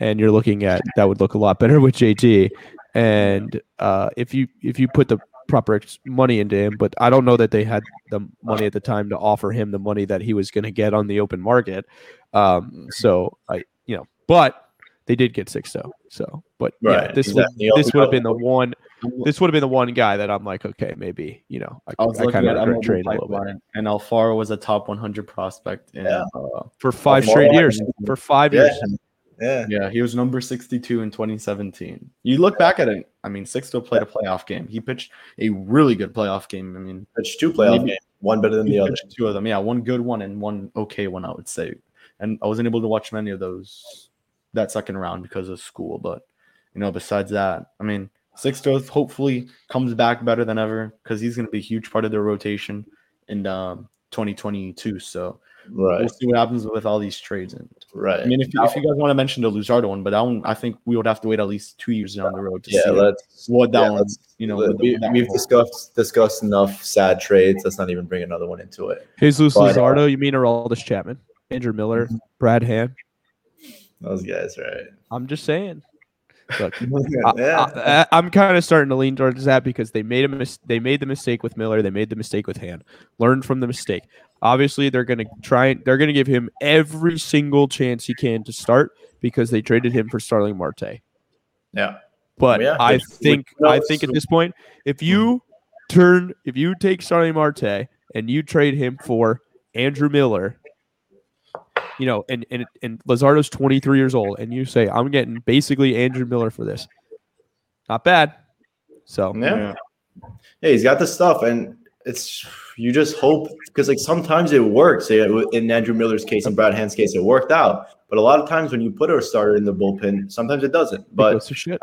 and you're looking at that would look a lot better with JT. And uh, if you if you put the proper money into him, but I don't know that they had the money at the time to offer him the money that he was going to get on the open market. Um, so I, you know, but they did get Sixto. So, but yeah, this exactly. would this would have been the one. This would have been the one guy that I'm like, okay, maybe you know, I, I was I looking kind at of MLB train a little bit pipeline, and Alfaro was a top 100 prospect. In, Yeah. uh, for five Alfaro straight years. For five Yeah. years, Yeah. yeah, he was number 62 in 2017. You look back at it. I mean, Sixto played a playoff game. He pitched a really good playoff game. I mean, Pitched two playoff Maybe- games, one better than the other. two of them. Yeah, one good one and one okay one, I would say. And I wasn't able to watch many of those that second round because of school. But you know, besides that, I mean, Sixto hopefully comes back better than ever because he's going to be a huge part of their rotation in um, 2022. So Right. we'll see what happens with all these trades. And Right. I mean, if, if you guys want to mention the Luzardo one, but that one, I think we would have to wait at least two years down the road to yeah, see let's what that yeah, one, let's- you know, let- we, that we've one- discussed discussed enough sad trades. Let's not even bring another one into it. Jesus But, uh, Luzardo. You mean Aroldis Chapman, Andrew Miller, Mm-hmm. Brad Hand? Those guys, right? I'm just saying. Look, yeah. I, am kind of starting to lean towards that because they made a mis- they made the mistake with Miller, they made the mistake with Hand. Learn from the mistake. Obviously, they're going to try. And they're going to give him every single chance he can to start because they traded him for Starling Marte. yeah. But Yeah, I think I think at this point, if you turn if you take Starling Marte and you trade him for Andrew Miller, you know, and and and Luzardo's 23 years old, and you say I'm getting basically Andrew Miller for this, not bad. So Yeah. Yeah, he's got the stuff, and it's you just hope because like sometimes it works. In Andrew Miller's case and Brad Hand's case, it worked out. But a lot of times when you put a starter in the bullpen, sometimes it doesn't. But goes to shit,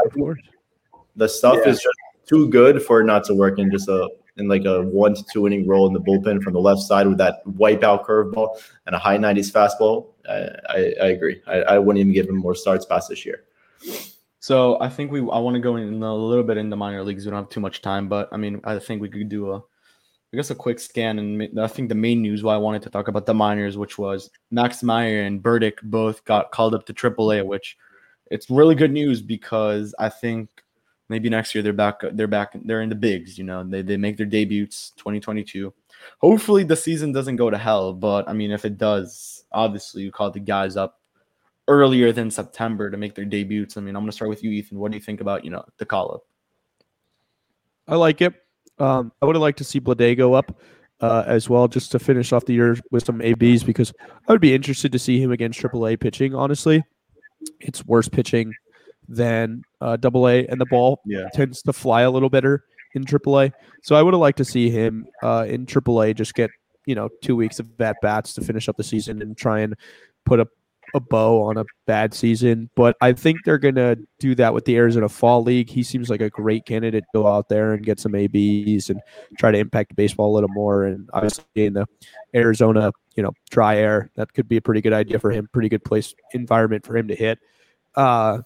the stuff Yeah. is just too good for it not to work in just a in like a one to two inning role in the bullpen from the left side with that wipeout curveball and a high 90s fastball. I, I, I agree. I, I wouldn't even give him more starts past this year. So I think we I want to go in a little bit in the minor leagues. We don't have too much time, but I mean I think we could do a I guess a quick scan and I think the main news why I wanted to talk about the minors, which was Max Meyer and Burdick both got called up to AAA, which it's really good news because I think maybe next year they're back they're back they're in the bigs, you know, they they make their debuts 2022. Hopefully the season doesn't go to hell, but I mean if it does, obviously you call the guys up earlier than September to make their debuts. I mean, I'm gonna start with you, Ethan. What do you think about you know the call up? I like it. Um, I would have liked to see Bleday go up uh, as well, just to finish off the year with some ABs, because I would be interested to see him against AAA pitching. Honestly, it's worse pitching than uh, A and the ball Yeah. tends to fly a little better in AAA. So I would have liked to see him uh, in AAA just get you know two weeks of at bats to finish up the season and try and put a a bow on a bad season. But I think they're gonna do that with the Arizona Fall League. He seems like a great candidate to go out there and get some ABs and try to impact baseball a little more. And obviously in the Arizona, you know, dry air, that could be a pretty good idea for him. Pretty good place environment for him to hit. Uh,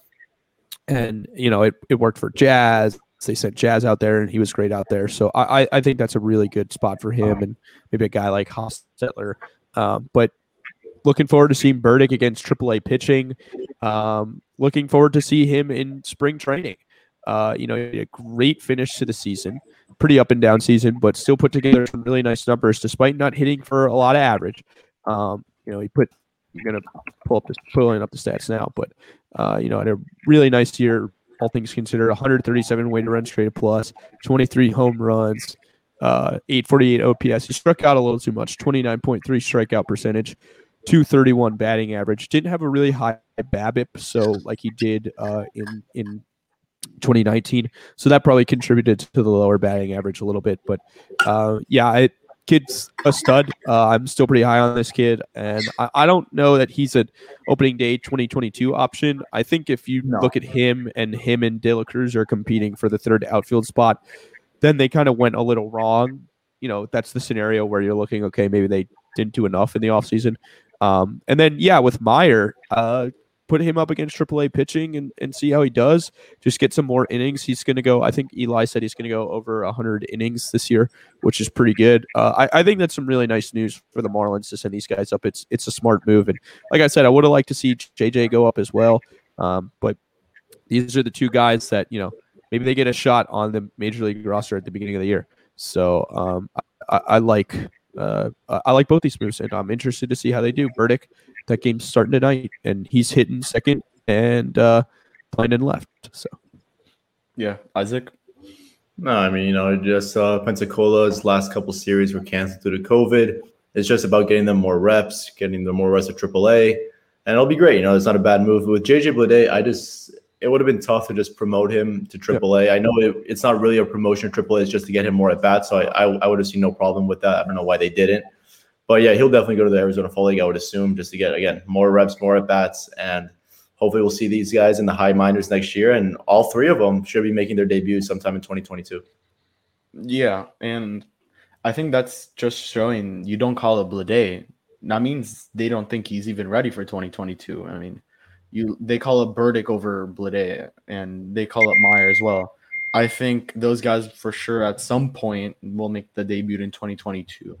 and you know, it, it worked for Jazz. They sent Jazz out there, and he was great out there. So I, I- think that's a really good spot for him, and maybe a guy like Hostetler. Um, but looking forward to seeing Burdick against AAA pitching. Um, looking forward to see him in spring training. Uh, you know, a great finish to the season, pretty up and down season, but still put together some really nice numbers despite not hitting for a lot of average. Um, you know, he put. I'm gonna pull up this pulling up the stats now, but uh, you know, had a really nice year, all things considered. 137 weighted runs created plus, 23 home runs, uh, 848 OPS. He struck out a little too much, 29.3 strikeout percentage, 231 batting average. Didn't have a really high BABIP, so like he did uh, in in 2019. So that probably contributed to the lower batting average a little bit. But uh, yeah, it, kid's a stud. Uh, I'm still pretty high on this kid, and I, I don't know that he's an opening day 2022 option. I think if you No. look at him and him and De La Cruz are competing for the third outfield spot, then they kind of went a little wrong. You know, that's the scenario where you're looking, okay, maybe they didn't do enough in the offseason. Um, and then, yeah, with Meyer, uh, put him up against AAA pitching and, and see how he does. Just get some more innings. He's going to go, I think Eli said he's going to go over 100 innings this year, which is pretty good. Uh, I, I think that's some really nice news for the Marlins to send these guys up. It's it's a smart move. And like I said, I would have liked to see JJ go up as well. Um, but these are the two guys that, you know, maybe they get a shot on the major league roster at the beginning of the year. So um, I, I like uh, I like both these moves, and I'm interested to see how they do. Burdick, that game's starting tonight, and he's hitting second and uh, playing in left. So Yeah, Isaac. No, I mean, you know, just uh, Pensacola's last couple series were canceled due to COVID. It's just about getting them more reps, getting them more reps at AAA, and it'll be great. You know, it's not a bad move. With JJ Bleday, I just it would have been tough to just promote him to AAA. I know it, it's not really a promotion to AAA; it's just to get him more at bats. So I, I, I would have seen no problem with that. I don't know why they didn't, but yeah, he'll definitely go to the Arizona Fall League. I would assume just to get again more reps, more at bats, and hopefully we'll see these guys in the high minors next year. And all three of them should be making their debut sometime in 2022. Yeah, and I think that's just showing you don't call it Bleday. That means they don't think he's even ready for 2022. I mean, you they call it Burdick over Bleday, and they call it Meyer as well. I think those guys for sure at some point will make the debut in 2022.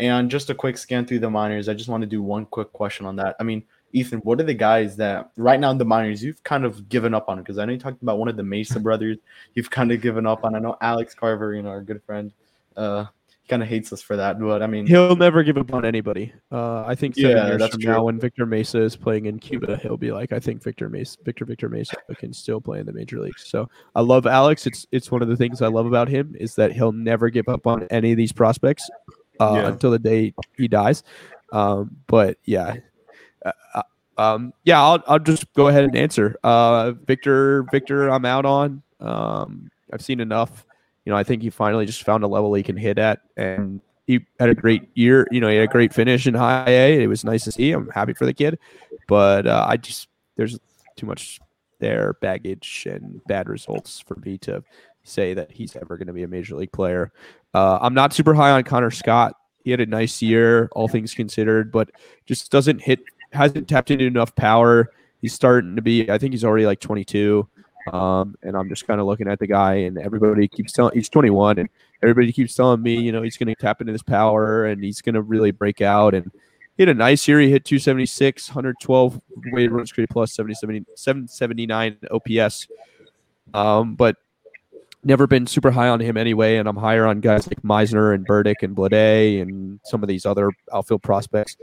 And just a quick scan through the minors. I just want to do one quick question on that. I mean, Ethan, what are the guys that right now in the minors you've kind of given up on? Because I know you talked about one of the Mesa brothers you've kind of given up on. I know Alex Carver, you know, our good friend, uh, kind of hates us for that. But I mean, he'll never give up on anybody. Uh, I think seven Yeah, years that's from true. now, when Victor Mesa is playing in Cuba, he'll be like, I think Victor Mesa, Victor Victor Mesa can still play in the major leagues. So I love Alex. It's it's one of the things I love about him is that he'll never give up on any of these prospects uh, Yeah. until the day he dies. Um, but yeah. Uh, uh, um, yeah, I'll, I'll just go ahead and answer. Uh, Victor, Victor, I'm out on. Um, I've seen enough. You know, I think he finally just found a level he can hit at, and he had a great year. You know, he had a great finish in high A. It was nice to see. I'm happy for the kid, but uh, I just there's too much there baggage and bad results for me to say that he's ever going to be a major league player. Uh, I'm not super high on Connor Scott. He had a nice year, all things considered, but just doesn't hit, hasn't tapped into enough power. He's starting to be, I think he's already like 22. Um, and I'm just kind of looking at the guy, and everybody keeps telling he's 21, and everybody keeps telling me, you know, he's going to tap into this power and he's going to really break out. And he had a nice year. He hit 276, 112 weighted runs created plus 70, 70, 779 OPS. Um, but never been super high on him anyway. And I'm higher on guys like Misner and Burdick and Bleday and some of these other outfield prospects.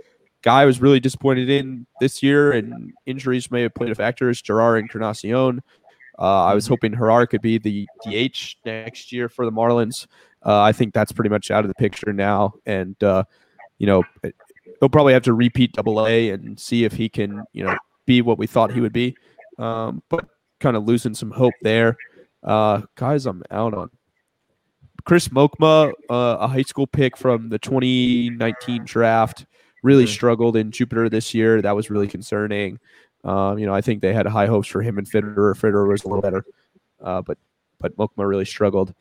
Guy I was really disappointed in this year, and injuries may have played a factor. Is Jerar Encarnacion. Uh, I was hoping Jerar could be the DH next year for the Marlins. Uh, I think that's pretty much out of the picture now, and uh, you know he'll probably have to repeat Double A and see if he can you know be what we thought he would be. Um, but kind of losing some hope there. Uh, guys, I'm out on Chris Mokma, uh, a high school pick from the 2019 draft, really struggled in Jupiter this year. That was really concerning. Um, you know, I think they had high hopes for him and Fitterer. Fitterer was a little better, uh, but but Mokma really struggled.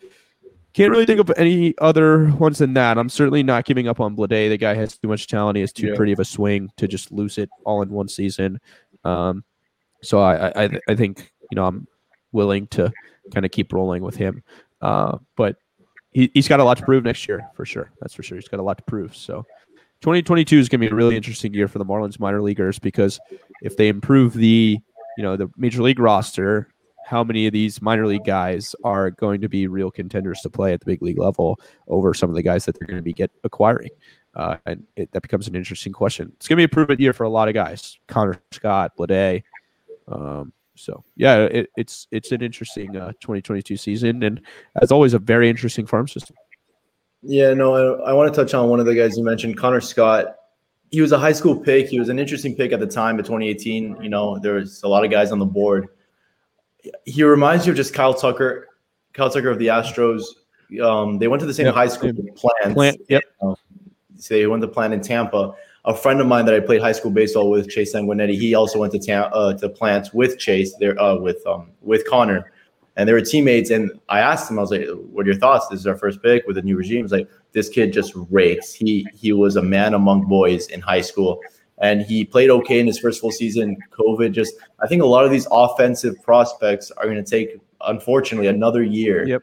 Can't really think of any other ones than that. I'm certainly not giving up on Bleday. The guy has too much talent. He has too Yeah. pretty of a swing to just lose it all in one season. Um, so I, I I- I think you know I'm willing to kind of keep rolling with him. Uh, but he, he's got a lot to prove next year for sure. That's for sure. He's got a lot to prove. So 2022 is going to be a really interesting year for the Marlins minor leaguers because if they improve the you know the major league roster, how many of these minor league guys are going to be real contenders to play at the big league level over some of the guys that they're going to be get acquiring? Uh, and it, that becomes an interesting question. It's going to be a proven year for a lot of guys. Connor Scott, Bleday. Um, so yeah, it, it's it's an interesting uh, 2022 season, and as always, a very interesting farm system. Yeah, no, I, I want to touch on one of the guys you mentioned, Connor Scott. He was a high school pick. He was an interesting pick at the time of 2018. You know, there was a lot of guys on the board. He reminds you of just Kyle Tucker, Kyle Tucker of the Astros. Um, they went to the same Yep, high school. Plant. Plant, yep. Um, so they went to Plant in Tampa. A friend of mine that I played high school baseball with, Chase Sanguinetti, he also went to Tam- uh, to Plant with Chase there uh, with um, with Connor, and they were teammates. And I asked him, I was like, "What are your thoughts? This is our first pick with a new regime." He's like, "This kid just rakes. He he was a man among boys in high school, and he played okay in his first full season. COVID just, I think a lot of these offensive prospects are going to take, unfortunately, another year Yep.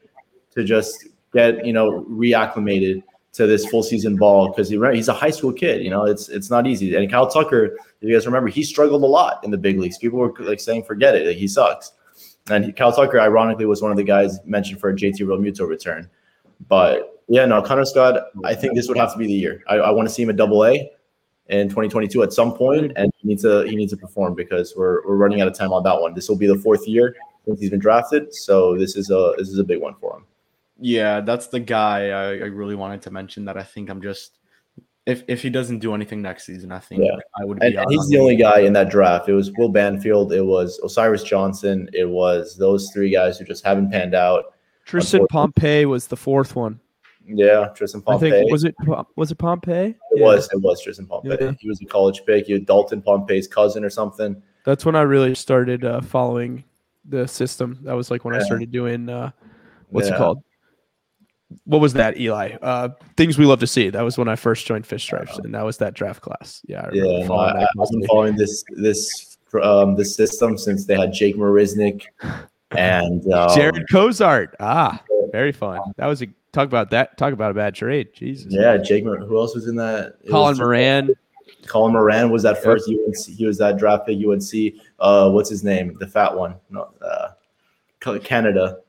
to just get you know reacclimated to this full season ball because he, he's a high school kid. You know, it's it's not easy. And Kyle Tucker, if you guys remember, he struggled a lot in the big leagues. People were like saying, "Forget it, like, he sucks." And Kyle Tucker, ironically, was one of the guys mentioned for a JT Realmuto return. But yeah, no, Connor Scott, I think this would have to be the year. I, I want to see him at double A in 2022 at some point, and he needs to he needs to perform because we're we're running out of time on that one. This will be the fourth year since he's been drafted, so this is a this is a big one for him. Yeah, that's the guy I, I really wanted to mention. That I think I'm just if if he doesn't do anything next season, I think Yeah. I would And, be. and out he's on the him. only guy in that draft. It was Will Banfield, it was Osiris Johnson, it was those three guys who just haven't panned out. Tristan Pompey was the fourth one. Yeah, Tristan Pompey. I Pompey. think was it was it Pompey? It was. It was Tristan Pompey. Yeah. He was a college pick. He was Dalton Pompey's cousin or something. That's when I really started uh, following the system. That was like when I started doing uh, what's Yeah. it called? What was that, Eli? Uh, things we love to see. That was when I first joined Fish Stripes, and that was that draft class. Yeah, I Yeah, I, that I've been following this this um this system since they had Jake Marisnick and um, Jarred Cosart. Ah, very fun. That was a talk about that. Talk about a bad trade. Jesus. Yeah, Jake. Who else was in that? It Colin Moran. Colin Moran was that first UNC. He was that draft pick UNC. Uh, what's his name? The fat one. No, uh, Canada.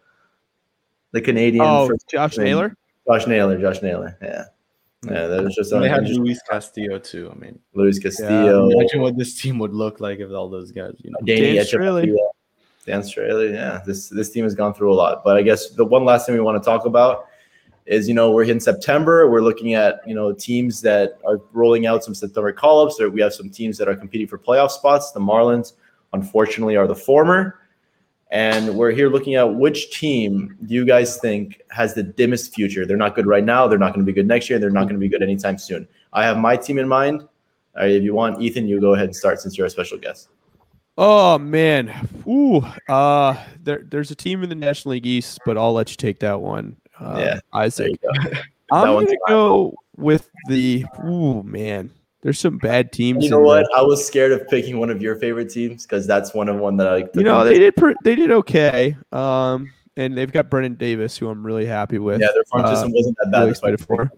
The Canadian. Oh, first Josh name. Naylor. Josh Naylor. Josh Naylor. Yeah. Yeah, that was just And they had Luis Castillo too. I mean, Luis Castillo. imagine what this team would look like if all those guys, you know. Danny Dan Straily. Hechavarria. Dan Straily. Yeah, this this team has gone through a lot. But I guess the one last thing we want to talk about is you know we're in September. We're looking at you know teams that are rolling out some September call ups. We have some teams that are competing for playoff spots. The Marlins, unfortunately, are the former. And we're here looking at which team do you guys think has the dimmest future? They're not good right now. They're not going to be good next year. They're not going to be good anytime soon. I have my team in mind. All right, if you want, Ethan, you go ahead and start since you're a special guest. Oh man. Ooh. Uh there there's a team in the National League East, but I'll let you take that one. Uh, Yeah, There Isaac. you go. I'm gonna go with the ooh man. There's some bad teams. You know what? there. I was scared of picking one of your favorite teams because that's one of one that I like. You know, they did pre- they did okay. Um and they've got Brennen Davis, who I'm really happy with. yeah, their farm uh, system wasn't that bad. really excited for.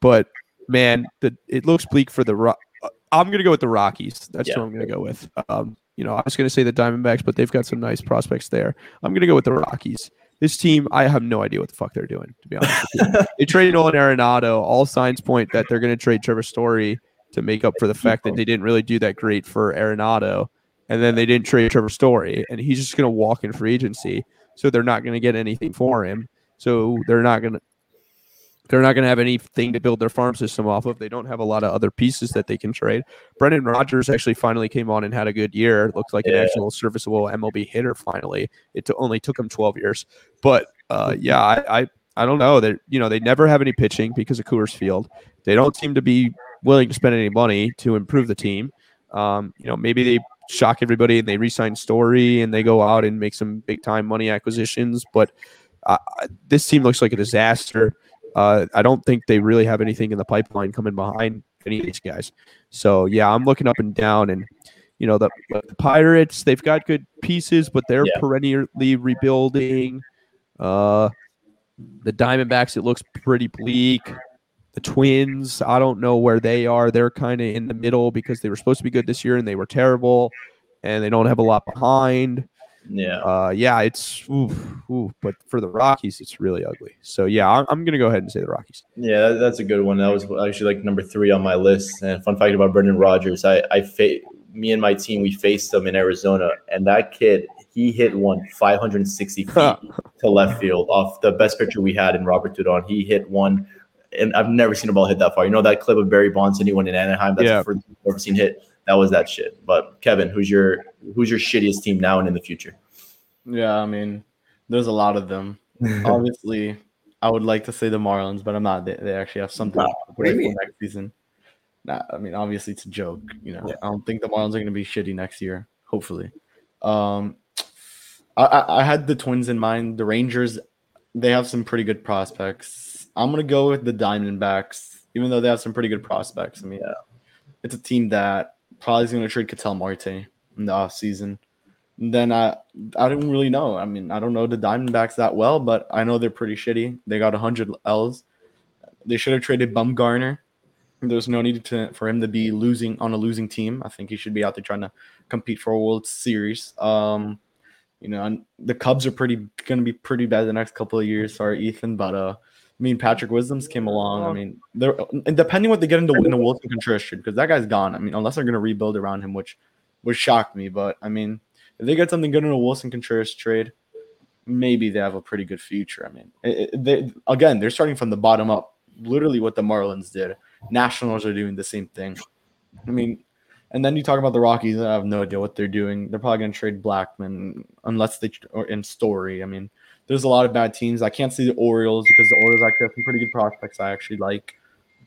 But man, the it looks bleak for the Ro- uh, I'm gonna go with the Rockies. That's Yeah. who I'm gonna go with. Um, you know, I was gonna say the Diamondbacks, but they've got some nice prospects there. I'm gonna go with the Rockies. This team, I have no idea what the fuck they're doing. To be honest, they traded Nolan Arenado. All signs point that they're gonna trade Trevor Story to make up for the fact that they didn't really do that great for Arenado, and then they didn't trade Trevor Story, and he's just gonna walk in free agency. So they're not gonna get anything for him. So they're not gonna they're not going to have anything to build their farm system off of. They don't have a lot of other pieces that they can trade. Brendan Rodgers actually finally came on and had a good year. Looks like an Yeah. actual serviceable MLB hitter. Finally, it to- only took him 12 years, but uh, yeah, I, I I don't know that you know they never have any pitching because of Coors Field. They don't seem to be willing to spend any money to improve the team. Um, you know, maybe they shock everybody and they re-sign Story and they go out and make some big time money acquisitions, but uh, this team looks like a disaster. Uh, I don't think they really have anything in the pipeline coming behind any of these guys. So yeah, I'm looking up and down, and you know the, the Pirates they've got good pieces, but they're Yeah. perennially rebuilding. Uh, the Diamondbacks it looks pretty bleak. The Twins, I don't know where they are. They're kind of in the middle because they were supposed to be good this year and they were terrible, and they don't have a lot behind. Yeah. Uh, yeah, it's ooh, ooh, but for the Rockies, it's really ugly. So yeah, I'm, I'm gonna go ahead and say the Rockies. Yeah, that's a good one. That was actually like number three on my list. And fun fact about Brendan Rodgers, I, I fa- me and my team, we faced him in Arizona, and that kid, he hit one 560 feet to left field off the best pitcher we had in Robert Tudon. He hit one, and I've never seen a ball hit that far. You know that clip of Barry Bonds anyone in Anaheim? That's Yeah. the first time I've ever seen hit. That was that shit. But Kevin, who's your who's your shittiest team now and in the future? Yeah, I mean, there's a lot of them. Obviously, I would like to say the Marlins, but I'm not. They, they actually have something Wow, to what do you for mean? next season. Nah, I mean, obviously, it's a joke. You know, I don't think the Marlins are going to be shitty next year. Hopefully, um, I, I, I had the Twins in mind. The Rangers, they have some pretty good prospects. I'm going to go with the Diamondbacks, even though they have some pretty good prospects. I mean, yeah. it's a team that probably is going to trade Ketel Marte in the offseason. Then I I don't really know. I mean, I don't know the Diamondbacks that well, but I know they're pretty shitty. They got 100 L's. They should have traded Bumgarner. There's no need to, for him to be losing on a losing team. I think he should be out there trying to compete for a World Series. Um, You know, and the Cubs are pretty going to be pretty bad the next couple of years. Sorry, Ethan, but uh, I mean Patrick Wisdom's came along. I mean, they're uh, depending what they get into in the Willson Contreras trade because that guy's gone. I mean, unless they're going to rebuild around him, which would shock me. But I mean, if they get something good in a Willson Contreras trade, maybe they have a pretty good future. I mean, it, it, they, again, they're starting from the bottom up. Literally, what the Marlins did. Nationals are doing the same thing. I mean, and then you talk about the Rockies. I have no idea what they're doing. They're probably going to trade Blackmon unless they or in Story. I mean, there's a lot of bad teams. I can't see the Orioles because the Orioles actually have some pretty good prospects. I actually like.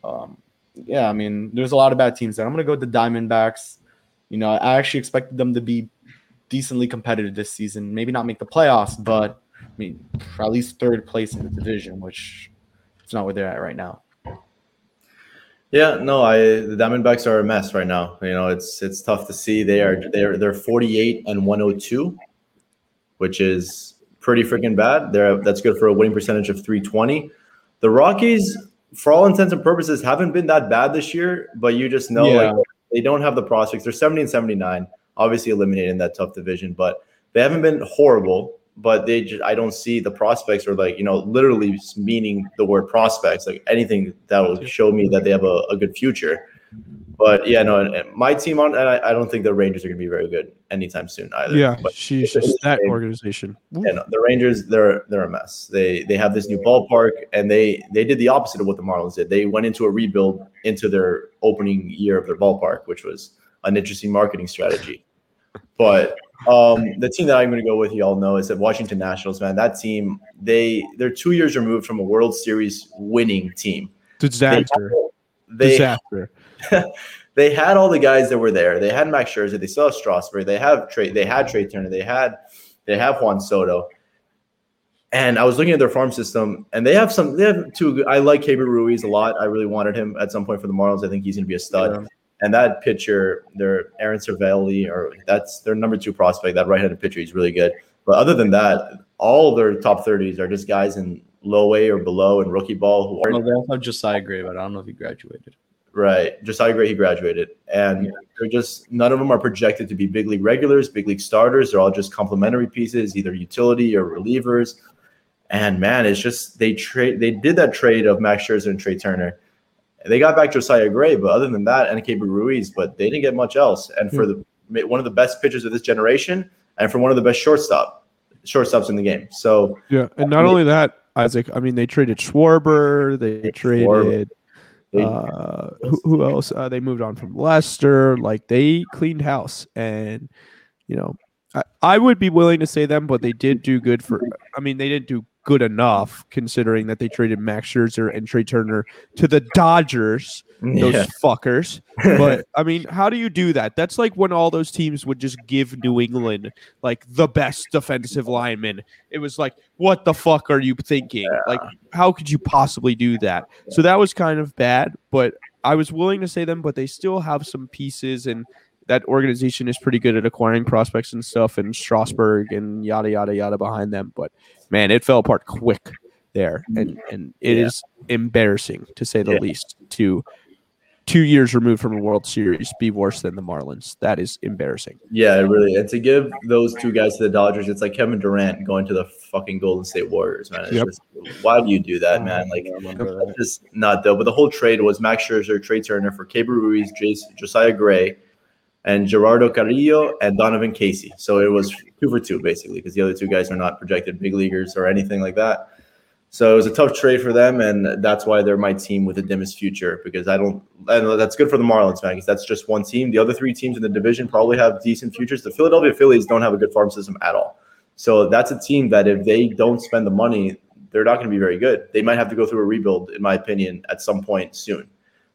Um, yeah, I mean, there's a lot of bad teams there. I'm going to go with the Diamondbacks. You know, I actually expected them to be decently competitive this season. Maybe not make the playoffs, but I mean, at least third place in the division, which is not where they're at right now. Yeah, no, I the Diamondbacks are a mess right now. You know, it's it's tough to see. They are they're they're 48 and 102, which is pretty freaking bad. They're that's good for a winning percentage of 320. The Rockies, for all intents and purposes, haven't been that bad this year, but you just know Yeah. like they don't have the prospects. They're 70 and 79, obviously eliminated in that tough division, but they haven't been horrible. But they just I don't see the prospects or like you know literally meaning the word prospects like anything that will show me that they have a, a good future. But yeah, no, and- and my team on and I, I don't think the Rangers are going to be very good anytime soon either. Yeah, but she's just that organization. yeah, no, the Rangers they're they're a mess. They they have this new ballpark and they they did the opposite of what the Marlins did. They went into a rebuild into their opening year of their ballpark, which was an interesting marketing strategy. But um, the team that I'm going to go with, you all know, is the Washington Nationals. Man, that team they they're two years removed from a World Series winning team. Disaster. They Disaster. they had all the guys that were there. They had Max Scherzer. They still have Strasburg. They have Trey. They had Trey Turner. They had they have Juan Soto. And I was looking at their farm system, and they have some. They have two. I like Keibert Ruiz a lot. I really wanted him at some point for the Marlins. I think he's going to be a stud. And that pitcher, their Aaron Cavalli, or that's their number two prospect. That right-handed pitcher, he's really good. But other than that, all their top thirties are just guys in low A or below and rookie ball who are they also have Josiah Gray, but I don't know if he graduated. Right. Josiah Gray, he graduated. And they're just none of them are projected to be big league regulars, big league starters. They're all just complementary pieces, either utility or relievers. And man, it's just they trade they did that trade of Max Scherzer and Trey Turner. They got back Josiah Gray, but other than that, and Keibert Ruiz, but they didn't get much else. And for hmm. the one of the best pitchers of this generation, and for one of the best shortstop shortstops in the game. So Yeah, and not only that, Isaac. I mean, they traded Schwarber. They traded. They- Uh, who, who else? Uh, they moved on from Lester. Like they cleaned house, and you know, I, I would be willing to say them, but they did do good for. I mean, they didn't do good enough considering that they traded Max Scherzer and Trey Turner to the Dodgers. Those Yeah. fuckers. But I mean, how do you do that? That's like when all those teams would just give New England like the best defensive lineman. It was like, what the fuck are you thinking? Like, how could you possibly do that? So that was kind of bad, but I was willing to say them, but they still have some pieces and that organization is pretty good at acquiring prospects and stuff and Strasburg and yada yada yada behind them. But man, it fell apart quick there. And and it is embarrassing to say the Yeah. least to two years removed from a World Series be worse than the Marlins. That is embarrassing. Yeah, really. And to give those two guys to the Dodgers, it's like Kevin Durant going to the fucking Golden State Warriors, man. It's Yep. just, why do you do that, man? Oh, like, it's just not though. But the whole trade was Max Scherzer, Trey Turner for Keibert Ruiz, Jace, Josiah Gray, and Gerardo Carrillo and Donovan Casey. So it was two for two, basically, because the other two guys are not projected big leaguers or anything like that. So it was a tough trade for them, and that's why they're my team with the dimmest future. Because I don't, know that's good for the Marlins, man. Because that's just one team. The other three teams in the division probably have decent futures. The Philadelphia Phillies don't have a good farm system at all. So that's a team that if they don't spend the money, they're not going to be very good. They might have to go through a rebuild, in my opinion, at some point soon.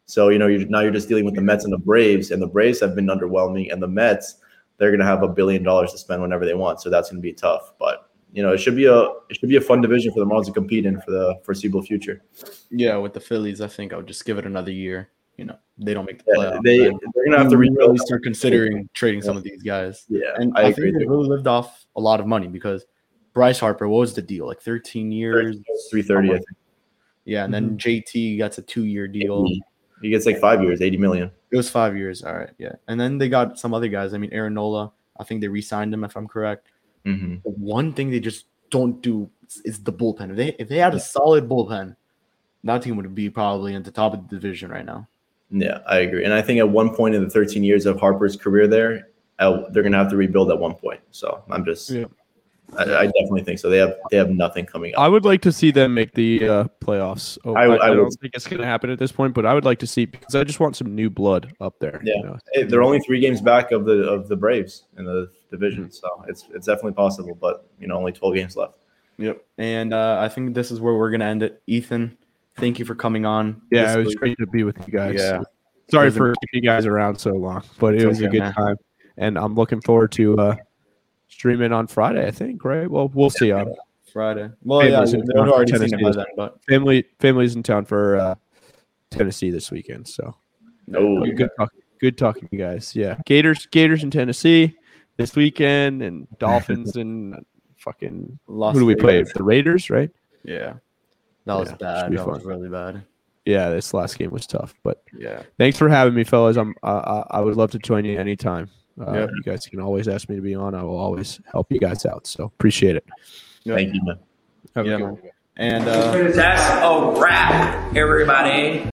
So you know, you're, now you're just dealing with the Mets and the Braves, and the Braves have been underwhelming, and the Mets they're going to have a billion dollars to spend whenever they want. So that's going to be tough, but you know, it should be a it should be a fun division for the Marlins to compete in for the foreseeable future. Yeah, with the Phillies, I think I would just give it another year. You know, they don't make the Yeah, playoffs. they they're gonna have to rebuild. really start considering trading some of these guys. Yeah, And I I, think they really lived off a lot of money because Bryce Harper, what was the deal? Like 13 years. Three thirty, I think. Yeah, and then mm-hmm. JT gets a two-year deal. He gets like five years, eighty million. It was five years. All right, yeah. And then they got some other guys. I mean, Aaron Nola. I think they re-signed him, if I'm correct. Hmm The one thing they just don't do is, is the bullpen. If they if they had a solid bullpen, that team would be probably at the top of the division right now. Yeah, I agree. And I think at one point in the 13 years of Harper's career there, uh, they're going to have to rebuild at one point. So I'm just, Yeah. I, I definitely think so. They have they have nothing coming up. I would like to see them make the uh, playoffs. Oh, I I, I I don't would- think it's going to happen at this point, but I would like to see because I just want some new blood up there. you Yeah. know? Hey, they're only three games back of the of the Braves in the division, so it's it's definitely possible. But you know, only 12 games left. Yep. And uh, I think this is where we're gonna end it. Ethan, thank you for coming on. Yeah, This it was great to be with you guys. Yeah. Sorry It was a- for keeping you guys around so long, but it It's was a good man. time, and I'm looking forward to uh, streaming on Friday. I think, right? Well, we'll see. on Friday. Well, yeah, Families in they've town for already seen it Tennessee by this- then, but family, families in town for uh, Tennessee this weekend, so Oh, good talk, good talking to you guys. Yeah, Gators, Gators in Tennessee this weekend, and Dolphins and fucking Las who do we play? Vegas. The Raiders, right? Yeah, that was Yeah, bad. be That was really bad. Yeah, this last game was tough, but Yeah. thanks for having me, fellas. I'm uh, I I would love to join you anytime. Uh, Yep. You guys can always ask me to be on. I will always help you guys out. So appreciate it. thank you, man. Have a Yeah, good one. And uh, That's a wrap, everybody.